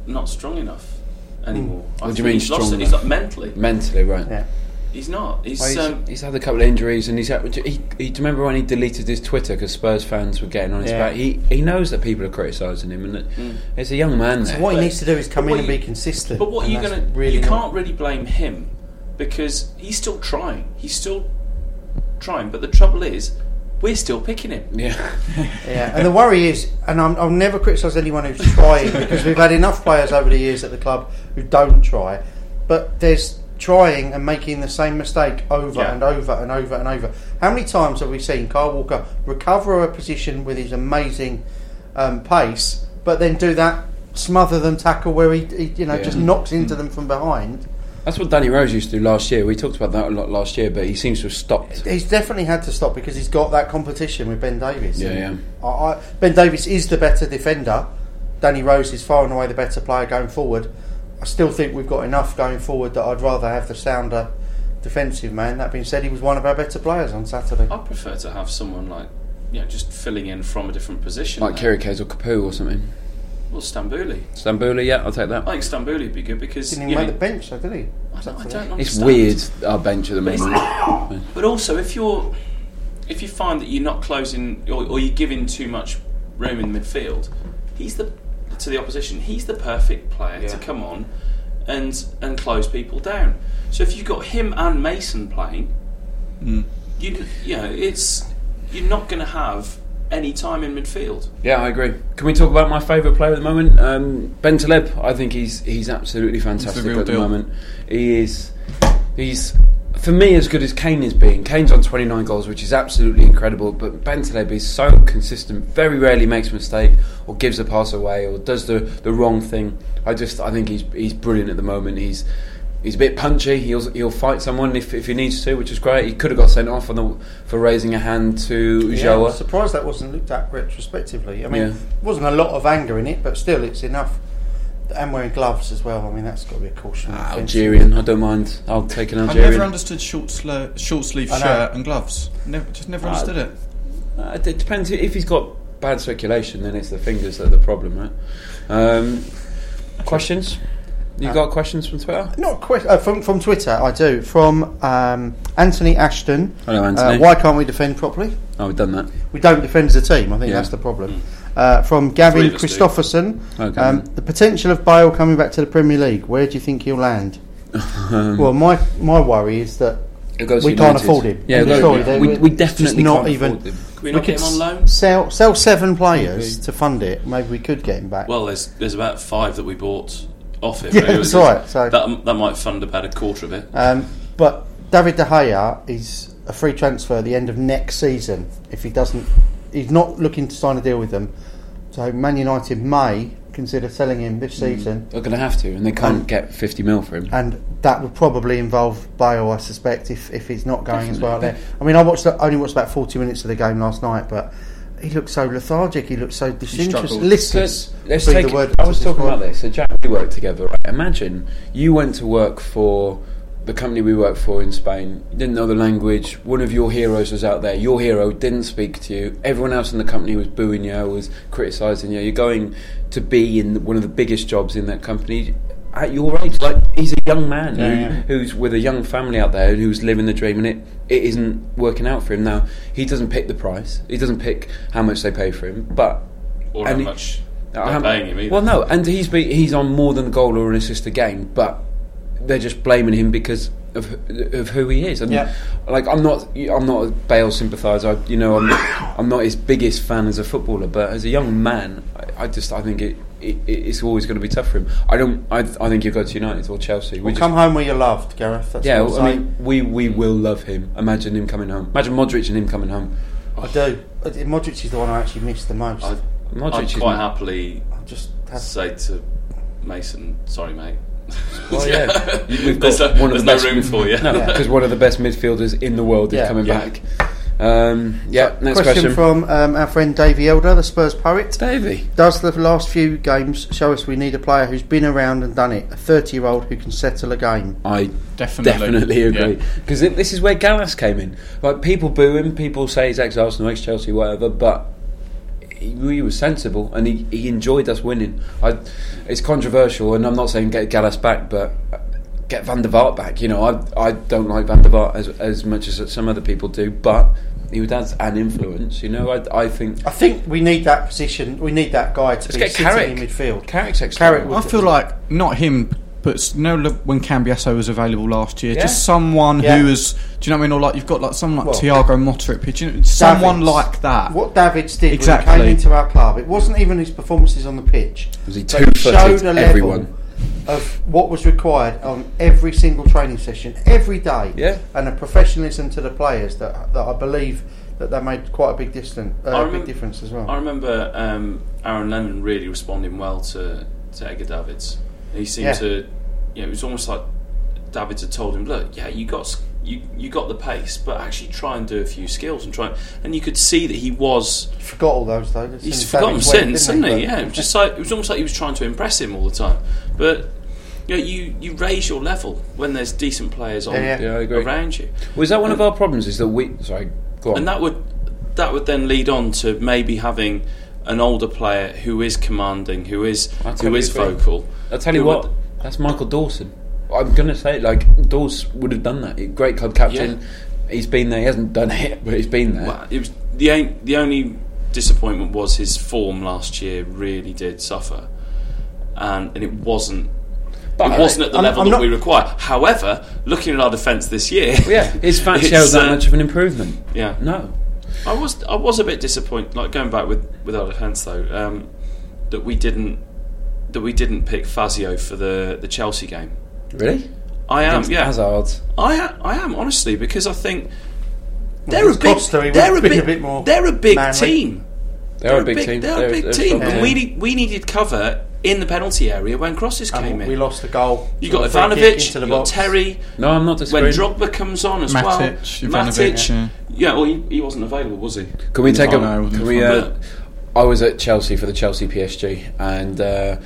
not strong enough anymore. I What do you mean he's lost strong it. He's enough? not mentally. Mentally, right. Yeah. He's not. He's, Well, he's, um, he's had a couple of injuries, and he's had. He, he, do you remember when he deleted his Twitter because Spurs fans were getting on his Yeah. back? He he knows that people are criticising him, and that Mm. it's a young man. So there. what he needs to do is come But in and what be consistent. But what are you going to? really you not- can't really blame him because he's still trying. He's still trying. But the trouble is, we're still picking him. Yeah. Yeah, and the worry is, and I'm, I'll never criticise anyone who's trying because we've had enough players over the years at the club who don't try. But there's trying and making the same mistake over Yeah. and over and over and over. How many times have we seen Kyle Walker recover a position with his amazing um, pace, but then do that smother them tackle where he, he you know, Yeah. just knocks into them from behind? That's what Danny Rose used to do last year. We talked about that a lot last year, but he seems to have stopped. He's definitely had to stop because he's got that competition with Ben Davies. Yeah, And I, I, ben Davies is the better defender. Danny Rose is far and away the better player going forward. I still think we've got enough going forward that I'd rather have the sounder defensive man. That being said, he was one of our better players on Saturday. I prefer to have someone like you know just filling in from a different position. Like there. Chiriches or Capoue or something. Well, Stambouli. Stambouli, yeah, I'll take that. I think Stambouli would be good because Didn't you even know, make the bench, though, did he? I don't, I don't It's understand. weird, our bench at the But moment. But also, if you're if you find that you're not closing or, or you're giving too much room in midfield, he's the to the opposition. He's the perfect player to come on and and close people down. So if you've got him and Mason playing, Mm. you you know it's you're not going to have any time in midfield. Yeah, I agree. Can we talk about my favourite player at the moment? Um, Bentaleb. I think he's he's absolutely fantastic real at the deal. moment. He is. He's for me as good as Kane is being. Kane's on 29 goals, which is absolutely incredible. But Bentaleb is so consistent. Very rarely makes a mistake or gives a pass away or does the the wrong thing. I just I think he's he's brilliant at the moment. He's He's a bit punchy. He'll he'll fight someone if, if he needs to, which is great. He could have got sent off on the, for raising a hand to Yeah, Joa. I'm surprised that wasn't looked at retrospectively. I mean, Yeah. wasn't a lot of anger in it, but still, it's enough. And wearing gloves as well. I mean, that's got to be a caution. Ah, Algerian, I don't mind. I'll take an Algerian. I Algerian. never understood short, sle- short sleeve shirt and gloves. Never, just never Ah, understood it. Uh, it depends if he's got bad circulation, then it's the fingers that are the problem, right? Um, questions? You Uh, got questions from Twitter? Not que- uh, from from Twitter. I do from um, Anthony Ashton. Hello, Anthony. Uh, why can't we defend properly? Oh, we've done that. We don't defend as a team. I think Yeah. that's the problem. Uh, from Gavin Three of us do. Christopherson, Okay. um, the potential of Bale coming back to the Premier League. Where do you think he'll land? well, my my worry is that It goes we to can't United. afford him. Yeah, End it goes- story. They- We- we're we just definitely not can't even. afford him. Can we not get could him on s- loan? Sell sell seven players to fund it. Maybe we could get him back. Well, there's there's about five that we bought off him. Yeah, Maybe that's there's- right, so- that that might fund about a quarter of it. Um, but David De Gea is a free transfer at the end of next season. If he doesn't, he's not looking to sign a deal with them. So Man United may consider selling him this season, They're going to have to, and they can't Um, get 50 mil for him. and that would probably involve Bale, I suspect, if, if he's not going as well there. I mean, I watched the, only watched about forty minutes of the game last night, but he looked so lethargic. He looked so disinterested. Listless. Let's be take. the word I was talking describe about this. So Jack, we work together. Right? Imagine you went to work for the company we work for in Spain. You didn't know the language. One of your heroes was out there. Your hero didn't speak to you. Everyone else in the company was booing you, was criticising you. You're going to be in one of the biggest jobs in that company at your age. Like he's a young man Yeah, who, yeah. who's with a young family out there who's living the dream, and it, it isn't working out for him now. He doesn't pick the price. He doesn't pick how much they pay for him, but Or how he- much they're paying him either. Well, no, and he's be, he's on more than a goal or an assist a game, but they're just blaming him because of of who he is. And Yeah. like I'm not I'm not a Bale sympathiser. You know, I'm I'm not his biggest fan as a footballer, but as a young man, I, I just I think it, it it's always going to be tough for him. I don't. I, I think he'll go to United or Chelsea. Well, just- come home where you're loved, Gareth. That's yeah, what I mean, we we will love him. Imagine him coming home. Imagine Modric and him coming home. I do. Uh, Modric is the one I actually miss the most. I'd, Modric I'd is quite not- happily just say to Mason, sorry, mate. Well, yeah, we've there's got no, one of the there's best. no room for you. No, because one of the best midfielders in the world is Yeah, coming yeah. back. Um, yeah, next question, question. from um, our friend Davey Elder, the Spurs poet. Davey, does the last few games show us we need a player who's been around and done it? A thirty-year-old who can settle a game. I Definitely. definitely agree Yeah. because this is where Gallas came in. Like people boo him, people say he's ex Arsenal, ex Chelsea, whatever, but he, he was sensible and he, he enjoyed us winning. I, it's controversial, and I'm not saying get Gallas back, but get Van der Vaart back. You know, I I don't like Van der Vaart as as much as some other people do, but he has an influence. You know, I I think I think we need that position. We need that guy to Let's be sitting Carrick. in midfield. Carrick's ex- Carrick would I feel like not him, but s- you know look, when Cambiasso was available last year, Yeah. just someone Yeah. who is. Do you know what I mean? Or like you've got like someone like Well, Thiago Motta, do you know, someone like that. What Davids did Exactly. when he came into our club, it wasn't even his performances on the pitch. Was he but two-footed showed a level everyone? Of what was required on every single training session, every day. Yeah. And a professionalism to the players that that I believe that that made quite a big distance, uh, I big difference as well. I remember um, Aaron Lennon really responding well to, to Edgar Davids. He seemed Yeah. to, you know, it was almost like Davids had told him, "Look, yeah, you got s- you you got the pace, but actually try and do a few skills and try." And you could see that he was. He forgot all those though. as He's forgotten Davids since, hasn't he? But- Yeah, it was just like it was almost like he was trying to impress him all the time. But you know, you, you raise your level when there's decent players on Yeah, yeah. Yeah, I agree. around you. Was that one of our problems? Is that we? Sorry, go on. And that would that would then lead on to maybe having an older player who is commanding, who is I who totally is agree. vocal. I'll tell you who what, would- that's Michael Dawson. I'm gonna say it, like Dawes would have done that. Great club captain. He's been there. He hasn't done it, but he's been there. well, it was the the only disappointment was his form last year really did suffer, and and it wasn't. But it wasn't at the I'm- level I'm that not- we require. However, looking at our defence this year, yeah, is Fat it's, Shell that uh, much of an improvement? Yeah, No. I was I was a bit disappointed. Like going back with with our defence though, um, that we didn't that we didn't pick Fazio for the the Chelsea game. Really? I am, Against yeah. Hazard. I am, I am honestly because I think they're a big, Costa, they're a have big, a bit more they're a big manly. team. They're a big team. They're, They're- a big they're team, strong and we need, we needed cover in the penalty area when crosses And came in. we lost the goal. You got of free kick Ivanovic, you got. Terry. No, I'm not When disagreeing. Drogba comes on as Matic, well, Ivanovic, Matic, yeah. yeah, well, he, he wasn't available, was he? Can we take Oh, a? no, can we? Uh, I was at Chelsea for the Chelsea PSG, and uh,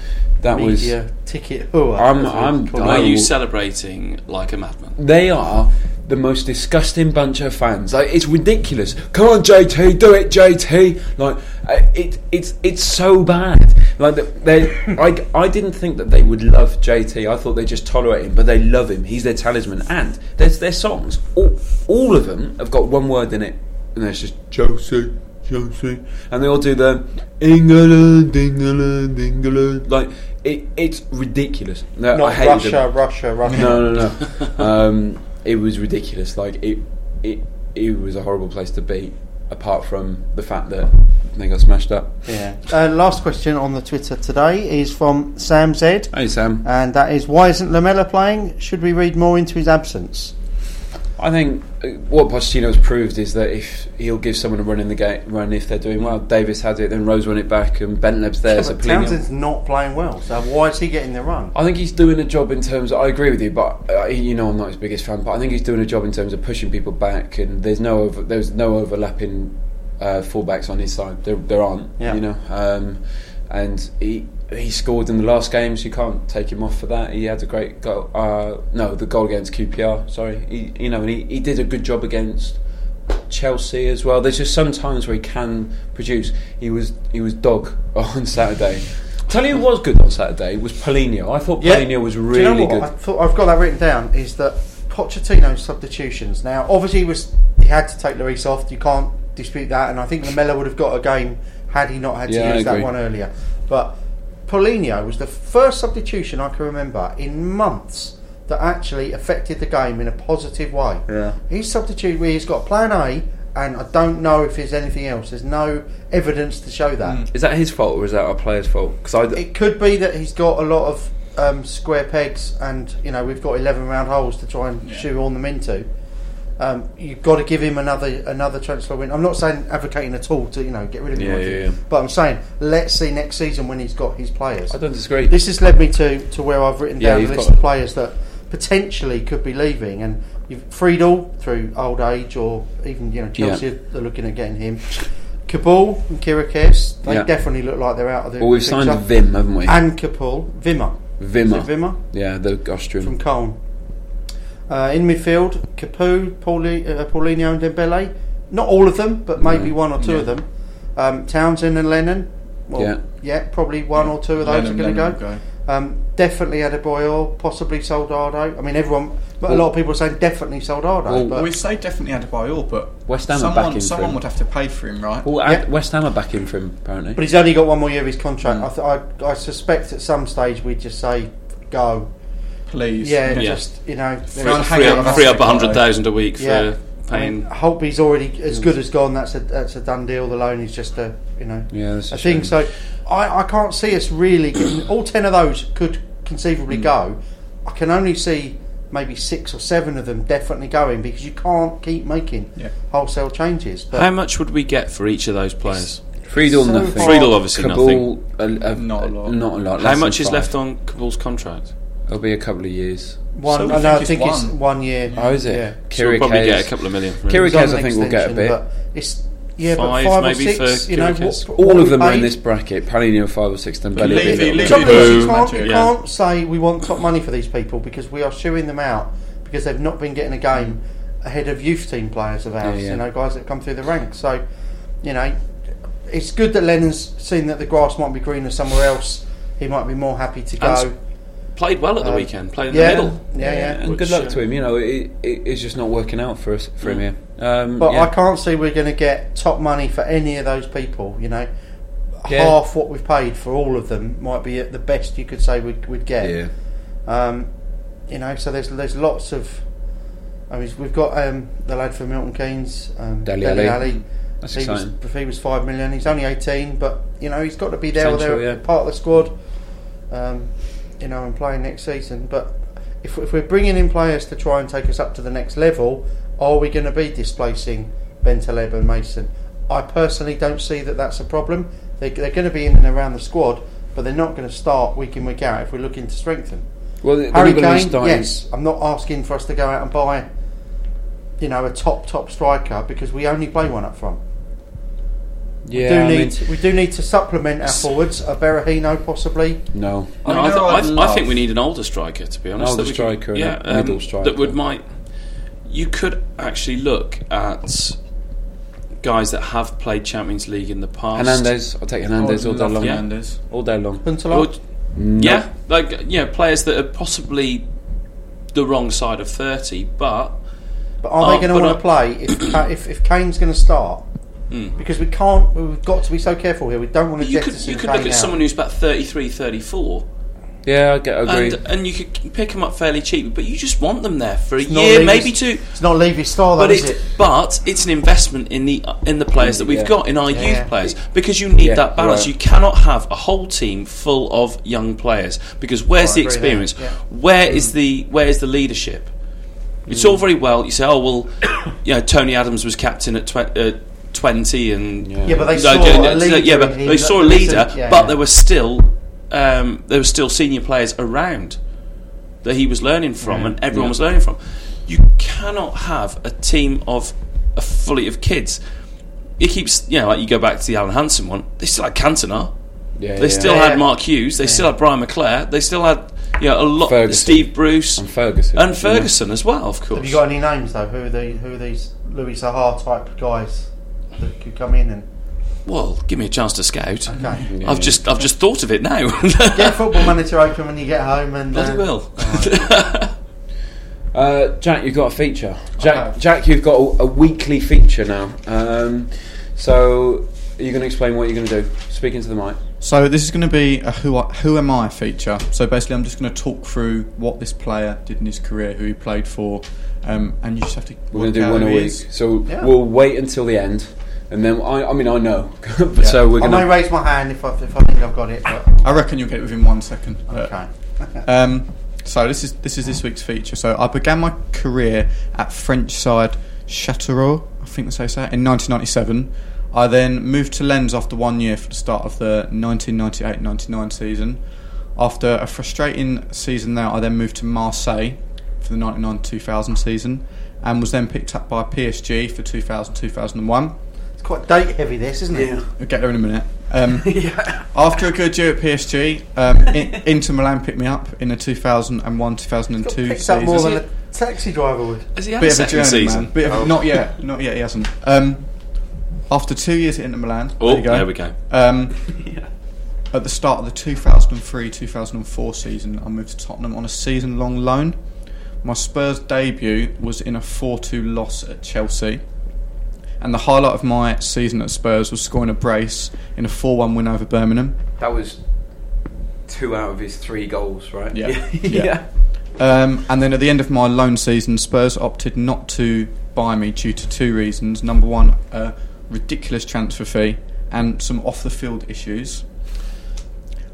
that was. Ticket hooer. I'm. as we I'm. call Were I it. you celebrating like a madman? They are the most disgusting bunch of fans. Like it's ridiculous. Come on, JT, do it, JT. Like uh, it, it's it's so bad. Like they, I, I didn't think that they would love JT. I thought they just tolerate him, but they love him. He's their talisman, and there's their songs. All, all of them have got one word in it, and it's just Chelsea. Chelsea, and they all do the England, England, England. Like it, it's ridiculous. No, Not I hate Russia, them. Russia, Russia. No, no, no. um, it was ridiculous. Like it, it, it was a horrible place to be. Apart from the fact that they got smashed up. Yeah. Uh, last question on the Twitter today is from Sam Z, Hey Sam, and that is why isn't Lamela playing? Should we read more into his absence? I think what Pochettino's proved is that if he'll give someone a run in the game, run if they're doing well. Davies had it, then Rose won it back, and Bentaleb's there. Yeah, so Townsend's not playing well, so why is he getting the run? I think he's doing a job in terms. Of, I agree with you, but uh, you know I'm not his biggest fan. But I think he's doing a job in terms of pushing people back, and there's no over, there's no overlapping uh, fullbacks on his side. There, there aren't. Yeah. You know, um, and he he scored in the last games. You can't take him off for that. He had a great goal. Uh, no, the goal against QPR. Sorry, he, you know, and he, he did a good job against Chelsea as well. There's just some times where he can produce. He was he was dog on Saturday. Tell you who was good on Saturday was Paulinho. I thought Yeah. Was Do you really know what? good. I thought I've got that written down. Is that Pochettino's substitutions? Now, obviously, he was he had to take Lloris off. You can't dispute that, and I think Lamela would have got a game had he not had to Yeah, use that one earlier. But Paulinho was the first substitution I can remember in months that actually affected the game in a positive way. Yeah. He's substituted where he's got plan A, and I don't know if there's anything else. There's no evidence to show that. Is that his fault or is that our player's fault? Because I, It could be that he's got a lot of um, square pegs, and you know we've got eleven round holes to try and shoehorn them into. Um, you've got to give him another another transfer win. I'm not saying advocating at all to you know get rid of him, Yeah, yeah, yeah. but I'm saying let's see next season when he's got his players. I don't disagree. This has led me to, to where I've written down a list of players that potentially could be leaving, and you've Friedel through old age, or even you know Chelsea are looking at getting him. Kaboul and Chiriches, they definitely look like they're out of the. well, we've signed picture. Vim, haven't we? And Kapul, Vimmer. Vimmer. Is it Vimmer? Yeah, the Austrian. From Cologne. Uh, in midfield, Capoue, Pauli, uh, Paulinho and Dembele. Not all of them, but maybe No. one or two Yeah. of them. Um, Townsend and Lennon. Well, Yeah. yeah, probably one or two of those Lennon- are going to Lennon go. will Um, definitely Adebayor, possibly Soldado. I mean, everyone, but a lot of people are saying definitely Soldado. Well, but we say definitely Adebayor, but West Ham are someone, backing someone would have to pay for him, right? Well, Yeah. West Ham are back in for him, apparently. But he's only got one more year of his contract. Mm. I, th- I, I suspect at some stage we'd just say go. Please. Yeah, Yeah. just you know. Free- there's- free up, free up a hundred thousand a week for Yeah. I paying. mean, Holtby's already as good mm. as gone. That's a that's a done deal. The loan is just a you know Yeah, a a thing. So I, I can't see us really. Getting, all ten of those could conceivably mm. go. I can only see maybe six or seven of them definitely going because you can't keep making Yeah. wholesale changes. But How much would we get for each of those players? Friedel, so nothing. Friedel, obviously Kaboul, a, a, Not a lot. Not a lot. How much is five. left on Kaboul's contract? It'll be a couple of years. one, So we I know. I think think it's it's one. one year. Oh, is it? Yeah. So we'll probably get a couple of million. From him. Chiriches, He's on I think we'll get a extension, bit. But it's yeah, Five, but five maybe, or six. for You know, Chiriches. what, All what of we them are in paid- this bracket. Paulinho five or six. Dembele. Levy- a little Levy- trouble is, you Boo. can't, you Yeah. can't say we want top money for these people because we are shooing them out because they've not been getting a game ahead of youth team players of ours. Yeah, yeah. You know, guys that come through the ranks. So, you know, it's good that Lennon's seen that the grass might be greener somewhere else. He might be more happy to And go. Played well at the Uh, weekend. Played in yeah, the middle. yeah, yeah. and good luck to him. You know, it, it, it's just not working out for us for him here. Um, But yeah. I can't see we're going to get top money for any of those people. You know, Yeah. half what we've paid for all of them might be at the best you could say we'd, we'd get. Yeah. Um, you know, so there's there's lots of. I mean, we've got um, the lad from Milton Keynes, um, Dele Dele Alli. Alli. That's he was, exciting. if he was five million, he's only eighteen, but you know he's got to be there or there, yeah. part of the squad. Um, you know, and playing next season. But if, if we're bringing in players to try and take us up to the next level, are we going to be displacing Bentaleb and Mason? I personally don't see that that's a problem. They, they're going to be in and around the squad, but they're not going to start week in week out if we're looking to strengthen. Well, Harry Kane, yes. I'm not asking for us to go out and buy, you know, a top top striker because we only play one up front. Yeah, we I do mean- need we do need to supplement our forwards. A Berahino possibly. No. No, I, th- I, th- I think we need an older striker. To be honest, older that we striker and yeah, a middle um, striker. that would might. You could actually look at guys that have played Champions League in the past. Hernandez. I'll take Hernandez I all day long. Hernandez. All day long. Huntelaar? Or- Yeah, like yeah, players that are possibly the wrong side of thirty, but But are they going to want to play if if, if Kane's going to start? Because we can't. We've got to be so careful here. We don't want to you could you could Kane look at out. someone who's about 33, 34 Yeah, I get. I agree. and and you could pick them up fairly cheap, but you just want them there for a It's year, Levy's- maybe two. It's not Levy's style, though, But is it, it? but it's an investment in the in the players that we've Yeah. got in our Yeah. youth players because you need Yeah, that balance. right. You cannot have a whole team full of young players because where's I the agree there, experience? yeah. Where is the where is the leadership? It's Mm. all very well. You say, oh well, you know, Tony Adams was captain at tw- uh, twenty, and Yeah, but they saw yeah, a leader yeah, but they saw a listened- leader, yeah, but yeah. there were still um, there were still senior players around that he was learning from, and everyone Yeah. was learning from. You cannot have a team of a fully of kids. It keeps, you know, like you go back to the Alan Hansen one. They still had Cantona. Yeah, they yeah. still Yeah. had Mark Hughes. They still had Brian McClair. They still had you know a lot. Ferguson. Steve Bruce And Ferguson. and Ferguson as well, of course. Have you got any names though? Who are these? Who are these Louis Saha type guys that could come in and? Well, give me a chance to scout. Okay. Yeah. I've just I've just thought of it now. Get Football Manager open when you get home and. Bloody uh, will. Uh, Jack, you've got a feature. Jack. Jack, you've got a, a weekly feature now. Um, so, are you going to explain what you're going to do? Speaking to the mic. So this is going to be a who I, who am I feature. So basically, I'm just going to talk through what this player did in his career, who he played for, um, and you just have to. We're going to do one a week. is. So Yeah. we'll wait until the end, and then I, I mean I know, but so we're I going may to. raise my hand if I, if I think I've got it. But, I reckon you'll get it within one second. okay. Um, so this is this is this week's feature. So I began my career at French side Châteauroux, I think that's how you say it, in 1997. I then moved to Lens after one year for the start of the 1998-99 season. After a frustrating season there, I then moved to Marseille for the 99-2000 season, and was then picked up by PSG for 2000-2001. It's quite date heavy, this, isn't it? We'll get there in a minute. Um, After a good year at PSG, um, I- Inter Milan picked me up in the 2001 2002 Picked season. up more than a taxi driver would. Has he had Bit a of a second journey, season? man. Bit of, Not yet, not yet. He hasn't. Um, after two years at Inter Milan, Oh, there, you go. there we go. Um, At the start of the 2003-2004 season, I moved to Tottenham on a season-long loan. My Spurs debut was in a 4-2 loss at Chelsea. And the highlight of my season at Spurs was scoring a brace in a 4-1 win over Birmingham. That was two out of his three goals, right? Yeah. yeah. Um, and then at the end of my loan season, Spurs opted not to buy me due to two reasons. Number one, a ridiculous transfer fee and some off the field issues.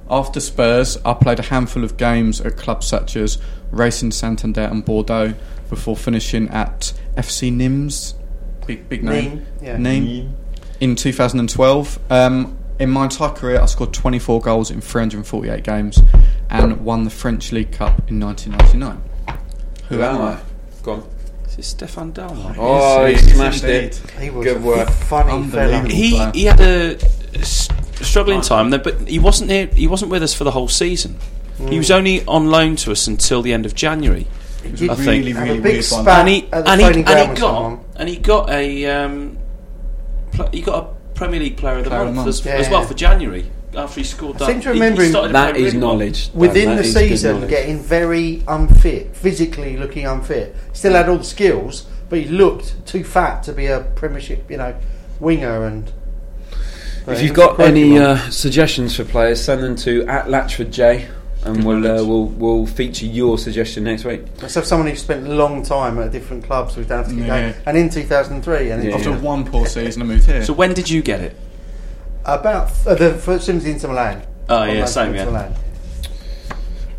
After Spurs, I played a handful of games at clubs such as Racing Santander and Bordeaux before finishing at FC Nimes. Big, big name. Nîmes, yeah. Nîmes. In 2012. Um, in my entire career, I scored 24 goals in 348 games and won the French League Cup in 1999. Who am I? Go on. This is Stefan Dalmat. Oh, he Yes, yes, smashed indeed. it. He was Good a work. funny fella. He he had a struggling time, there, but he wasn't here. He wasn't with us for the whole season. He was only on loan to us until the end of January. It was a I really, think- Had really a big weird one. spat and he at the and he, training and ground he with got someone. and he got a um, pl- he got a Premier League Player of the Player of Month, the as, Month. as Yeah, well yeah. for January after he scored I that. seem to he- he remember him- started That playing is really well. knowledge. Within That the is good season, knowledge. getting very unfit, physically looking unfit. Still had all the skills, but he looked too fat to be a Premiership, you know, winger. And If you've got any uh, suggestions for players, send them to at Latchford J, and we'll uh, we'll we'll feature your suggestion next week. Let's someone who spent a long time at different clubs with down to the Yeah. game. And in 2003, and in Yeah. After one poor season, I moved here. So when did you get it? about uh, the first Sims into Milan. Oh yeah, Milan same to yeah. Milan.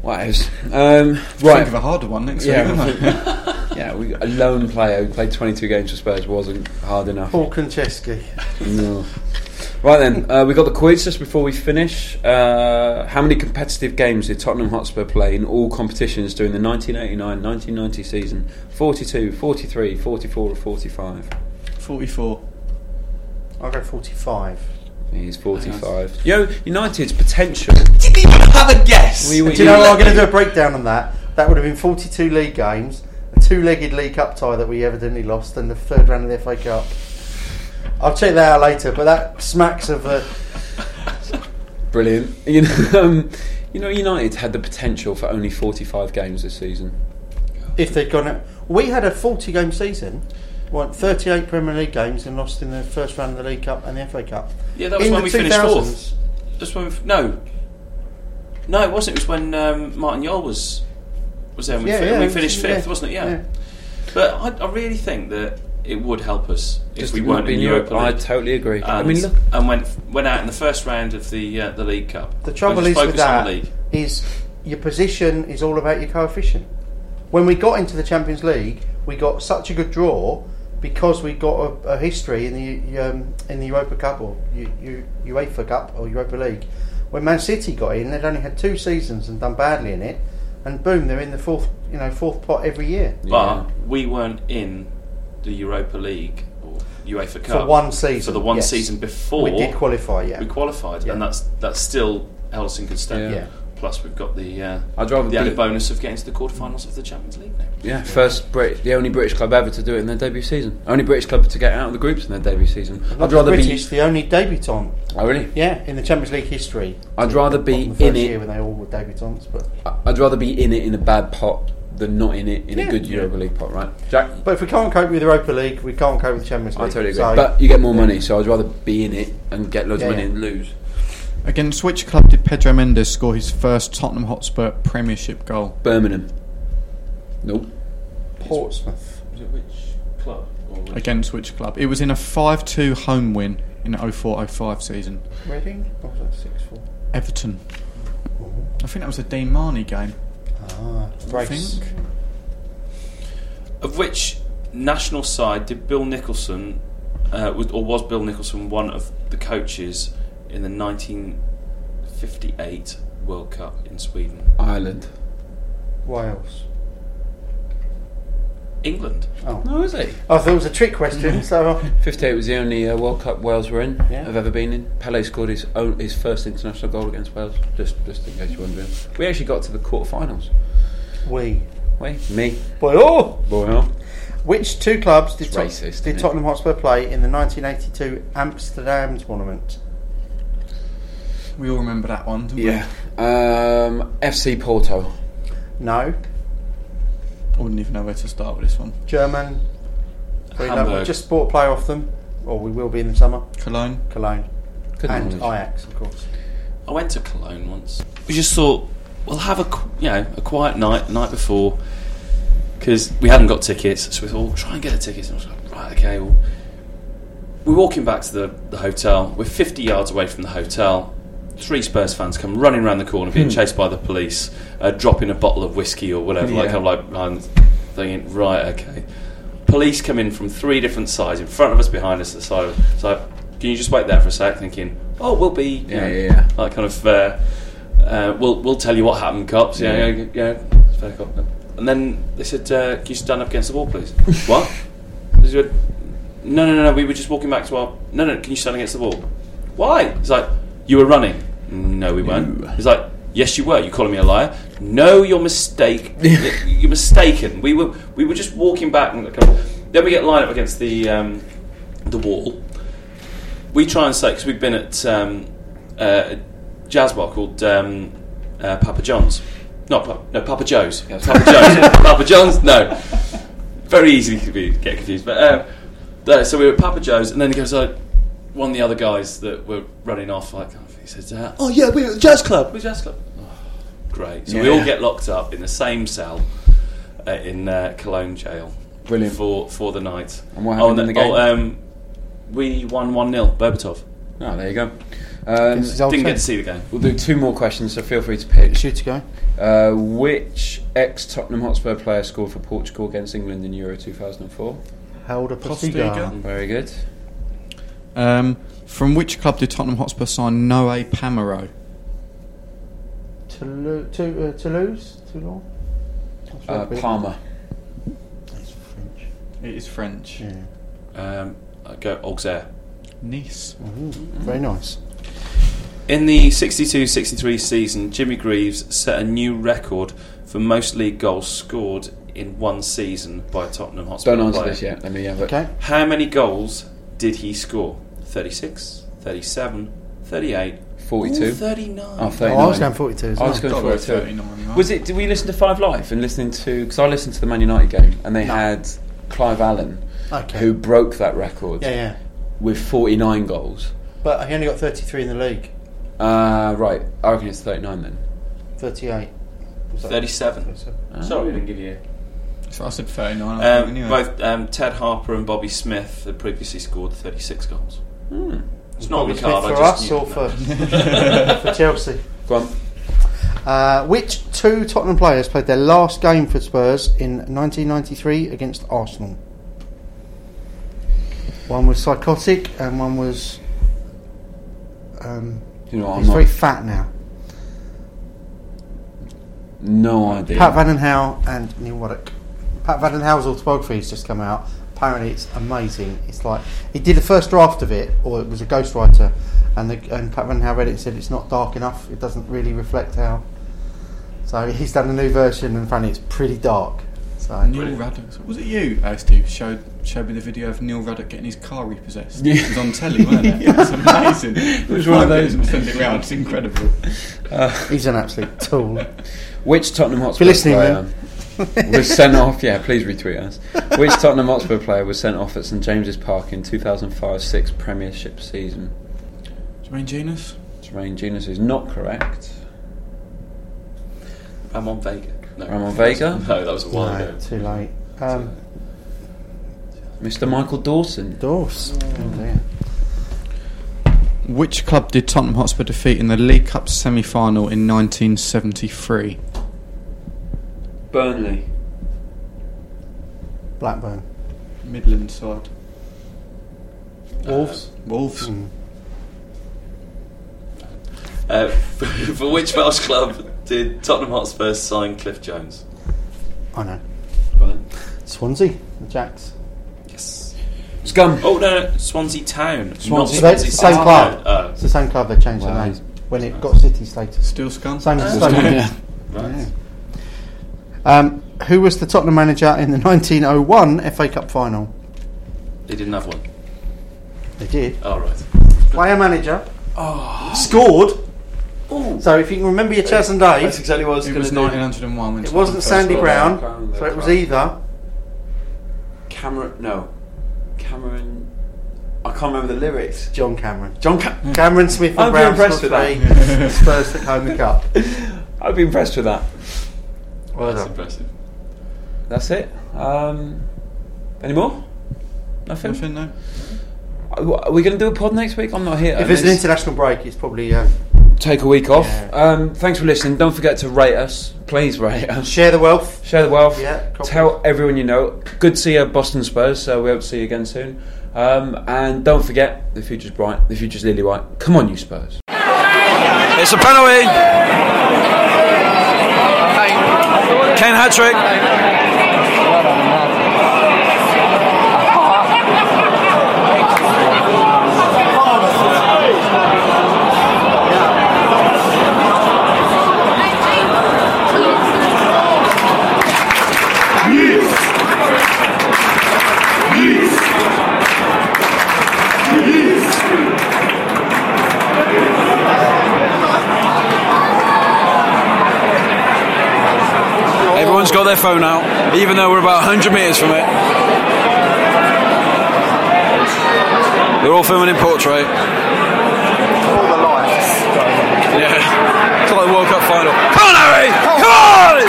Wow. Um, Think right. of a harder one next Yeah. week. wouldn't Yeah, we, a lone player who played 22 games for Spurs wasn't hard enough. Paul Konchesky. No. Right then, uh, we got the quiz just before we finish. Uh, how many competitive games did Tottenham Hotspur play in all competitions during the 1989-1990 season? 42, 43, 44 or 45? 44. I'll go 45. He's 45. You know, United's potential... Didn't even have a guess. We, we, Do you know what? I'm going to do a breakdown on that. That would have been 42 league games, a two-legged League Cup tie that we evidently lost, and the third round of the FA Cup. I'll check that out later, but that smacks of uh, Brilliant. You know, um, you know, United had the potential for only 45 games this season. if they'd gone. Out. We had a 40-game season, won 38 Premier League games, and lost in the first round of the League Cup and the FA Cup. Yeah, that was in when the we finished fourth. That's when we, f- no, no, it wasn't. It was when um, Martin Jol was was there. And we, Yeah, fi- yeah, we it was- finished fifth, yeah, wasn't it? Yeah. yeah. But I, I really think that it would help us if Just we to weren't be in in Europa Europe, I totally agree. And, I mean, look, and went went out in the first round of the uh, the League Cup. The trouble is with focus on that the league. is your position is all about your coefficient. When we got into the Champions League, we got such a good draw because we got a, a history in the um, in the Europa Cup or U, U, UEFA Cup or Europa League. When Man City got in, they'd only had two seasons and done badly in it, and boom, they're in the fourth you know fourth pot every year. But we weren't in the Europa League or UEFA Cup for one season, For the one yes. season before We did qualify, yeah. we qualified, Yeah. and that's that's still held us in good stead. Yeah. Yeah. Plus, we've got the uh, I'd rather the added bonus of getting to the quarterfinals of the Champions League now. Yeah, first Brit, the only British club ever to do it in their debut season. Only British club to get out of the groups in their debut season. Not I'd rather British, be. the only debutant. Oh really? Yeah, in the Champions League history. I'd rather be Not the first in it. when they all were debutants, but I'd rather be in it in a bad pot than not in it in Yeah. a good Europa League pot, right? Jack, but if we can't cope with Europa League, we can't cope with Champions League. I totally agree. So- but you get more money, so I'd rather be in it and get loads Yeah, of money yeah. and lose. Against which club did Pedro Mendes score his first Tottenham Hotspur Premiership goal? Birmingham. Nope. Portsmouth. Was it which club? Or which Against which club? It was in a 5 2 home win in the 04 05 season. Reading? What was that, 6 4? Everton. Mm-hmm. I think that was a Dean Marney game. Ah, I think. Of which national side did Bill Nicholson, uh, was, or was Bill Nicholson one of the coaches in the 1958 World Cup in Sweden? Ireland. Wales. England. Oh. No, is he? I thought it was a trick question, so. 58 was the only uh, World Cup Wales were in. Yeah. I've ever been in. Pele scored his own, his first international goal against Wales. Just just in case you're wondering, we actually got to the quarterfinals. We. Wait, me, Boy, oh! boy, oh. Which two clubs did, Tot- racist, did? Tottenham Hotspur play in the 1982 Amsterdam tournament? We all remember that one, didn't yeah. Um, FC Porto. No. We? I wouldn't even know where to start with this one. German. We Hamburg. we just bought a player off them, or we will be in the summer. Cologne. Cologne. Good and knowledge. Ajax, of course. I went to Cologne once. We just thought we'll have a qu- you know a quiet night the night before because we hadn't got tickets, so we thought we'll try and get the tickets. And I was like, right, okay. Well, we're walking back to the, the hotel. We're 50 yards away from the hotel. Three Spurs fans come running around the corner, being chased by the police, uh, dropping a bottle of whiskey or whatever. Like I'm like, I'm thinking, right, okay. Police come in from three different sides, in front of us, behind us, the side. Of, so, can you just wait there for a sec? Thinking, oh, we'll be, you Yeah, know, yeah, yeah. like kind of, uh, uh, we'll we'll tell you what happened, cops. Yeah, Yeah. yeah, yeah. it's fair cop. And then they said, uh, can you stand up against the wall, please? what? Said, no, no, no, no. We were just walking back to our. No, no. Can you stand against the wall? Why? It's like, you were running. No, we weren't. He's like, yes, you were. You calling me a liar? No, you're mistake. you're mistaken. We were we were just walking back. And then we get lined up against the um, the wall. We try and say because we've been at um, uh, a jazz bar called um, uh, Papa John's. Not Pa- no Papa Joe's. Papa Joe's. Papa John's. No. Very easy to be, get confused. But no, so we were at Papa Joe's, and then he goes like one of the other guys that were running off. Like says, uh, "Oh yeah, we're at the jazz club. We're at the jazz club." Oh, great. So we Yeah. all get locked up in the same cell uh, in uh, Cologne jail. Brilliant. for for the night. And what oh, happened in the game? Oh, um, we won one 0 Berbatov. Oh, there you go. Um, Against his old Didn't get to see the game. we'll do two more questions, so feel free to pick. Shoot to go. Uh, which ex Tottenham Hotspur player scored for Portugal against England in Euro 2004? Helder Postiga. Postiga. Very good. Um, from which club did Tottenham Hotspur sign Noé Pamarot? Toulouse? To, uh, Toulouse? Toulon? That's Uh, rugby. Palmer. That's French. It is French. Yeah. Um, I go Auxerre. Nice. Very nice. In the 62-63 season, Jimmy Greaves set a new record for most league goals scored in one season by a Tottenham Hotspur Don't answer player. this yet. Let me have it. Okay. How many goals did he score? 36, 37, 38, 42. Ooh, 39. Oh, Oh, I was going 42 as I was well. going Got for about it too. 39, right? Was it? Did we listen to Five Live and listening to? Because I listened to the Man United game and they had Clive Allen, Okay. who broke that record Yeah, yeah. with 49 goals. But he only got 33 in the league. Uh, right. I reckon it's 39 then. 38. Was that- 37. 37. Sorry, I didn't give you. So I said 39. Um, anyway. Both um, Ted Harper and Bobby Smith had previously scored 36 goals. It's not Bobby Ricardo. For I us just or for, for Chelsea? Go on. Uh, which two Tottenham players played their last game for Spurs in 1993 against Arsenal? One was psychotic and one was. Um, You know, I'm he's not. very fat now. No idea. Pat Van den Hauwe and Neil Ruddock. Pat Van den Hauwe's autobiography has just come out. Apparently it's amazing. It's like he did the first draft of it, or it was a ghostwriter, and the, and Pat Van Hal read it and said it's not dark enough. It doesn't really reflect how. So he's done a new version, and apparently it's pretty dark. So Neil Ruddock. Was it you, uh, Steve? Showed showed me the video of Neil Ruddock getting his car repossessed. Yeah. It was on telly, wasn't it? It was amazing. It was one of those- And send it round. It's incredible. he's an absolute tool. Which Tottenham Hotspur If you're listening, player was sent off? Yeah, please retweet us. Which Tottenham Hotspur player was sent off at St James's Park in 2005-6 Premiership season? Jermaine Jenas. Jermaine Jenas is not correct. Ramon Vega. No. Ramon Vega? No, that was a while No, ago. too late. Um, Mr. Michael Dawson. Dawson. Oh, dear. Which club did Tottenham Hotspur defeat in the League Cup semi-final in 1973? Burnley. Blackburn. Midland side. Wolves. Uh, Wolves. Hmm. Uh, for, for which Welsh club did Tottenham Hotspur sign Cliff Jones? I know. Swansea. The Jacks. Yes. Scum. Oh no, no, Swansea Town. Swansea. Not So that's Swansea the same City. club. Oh. Uh, it's the same club. They changed Wow. the name when it got city status. Still scum. Same as. Stoke. Yeah. Right. Um, who was the Tottenham manager in the 1901 FA Cup final? They didn't have one. They did. Oh right. Player manager. Scored. So if you can remember your Chas and Dave, That's exactly what I was It going was to do. 1901 when it Tottenham wasn't first Sandy got Brown, Brown, so it was either Cameron. No. Cameron. I can't remember the lyrics. John Cameron. John. Cam- Cameron Smith and I'm Brown impressed with scored that. Spurs took home the cup. I'd be impressed with that. Well That's done. impressive. That's it. Um, any more? Nothing. Nothing, no. Are we going to do a pod next week? I'm not here. If it's an international break, it's probably uh, take a week off. Yeah. Um, thanks for listening. Don't forget to rate us. Please rate us. share the wealth. Share the wealth. Yeah. Tell everyone you know. Good to see you, Boston Spurs. So we hope to see you again soon. Um, and don't forget, the future's bright. The future's lily white. Come on, you Spurs. It's a penalty. Ken hat trick. Everyone's got their phone out, even though we're about 100 metres from it. They're all filming in portrait. All the lights. Yeah. It's like the World Cup final. Come on, Harry! Come on!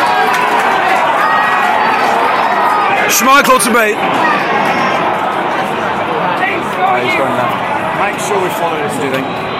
Schmeichel to beat. Make sure we follow this, do you think?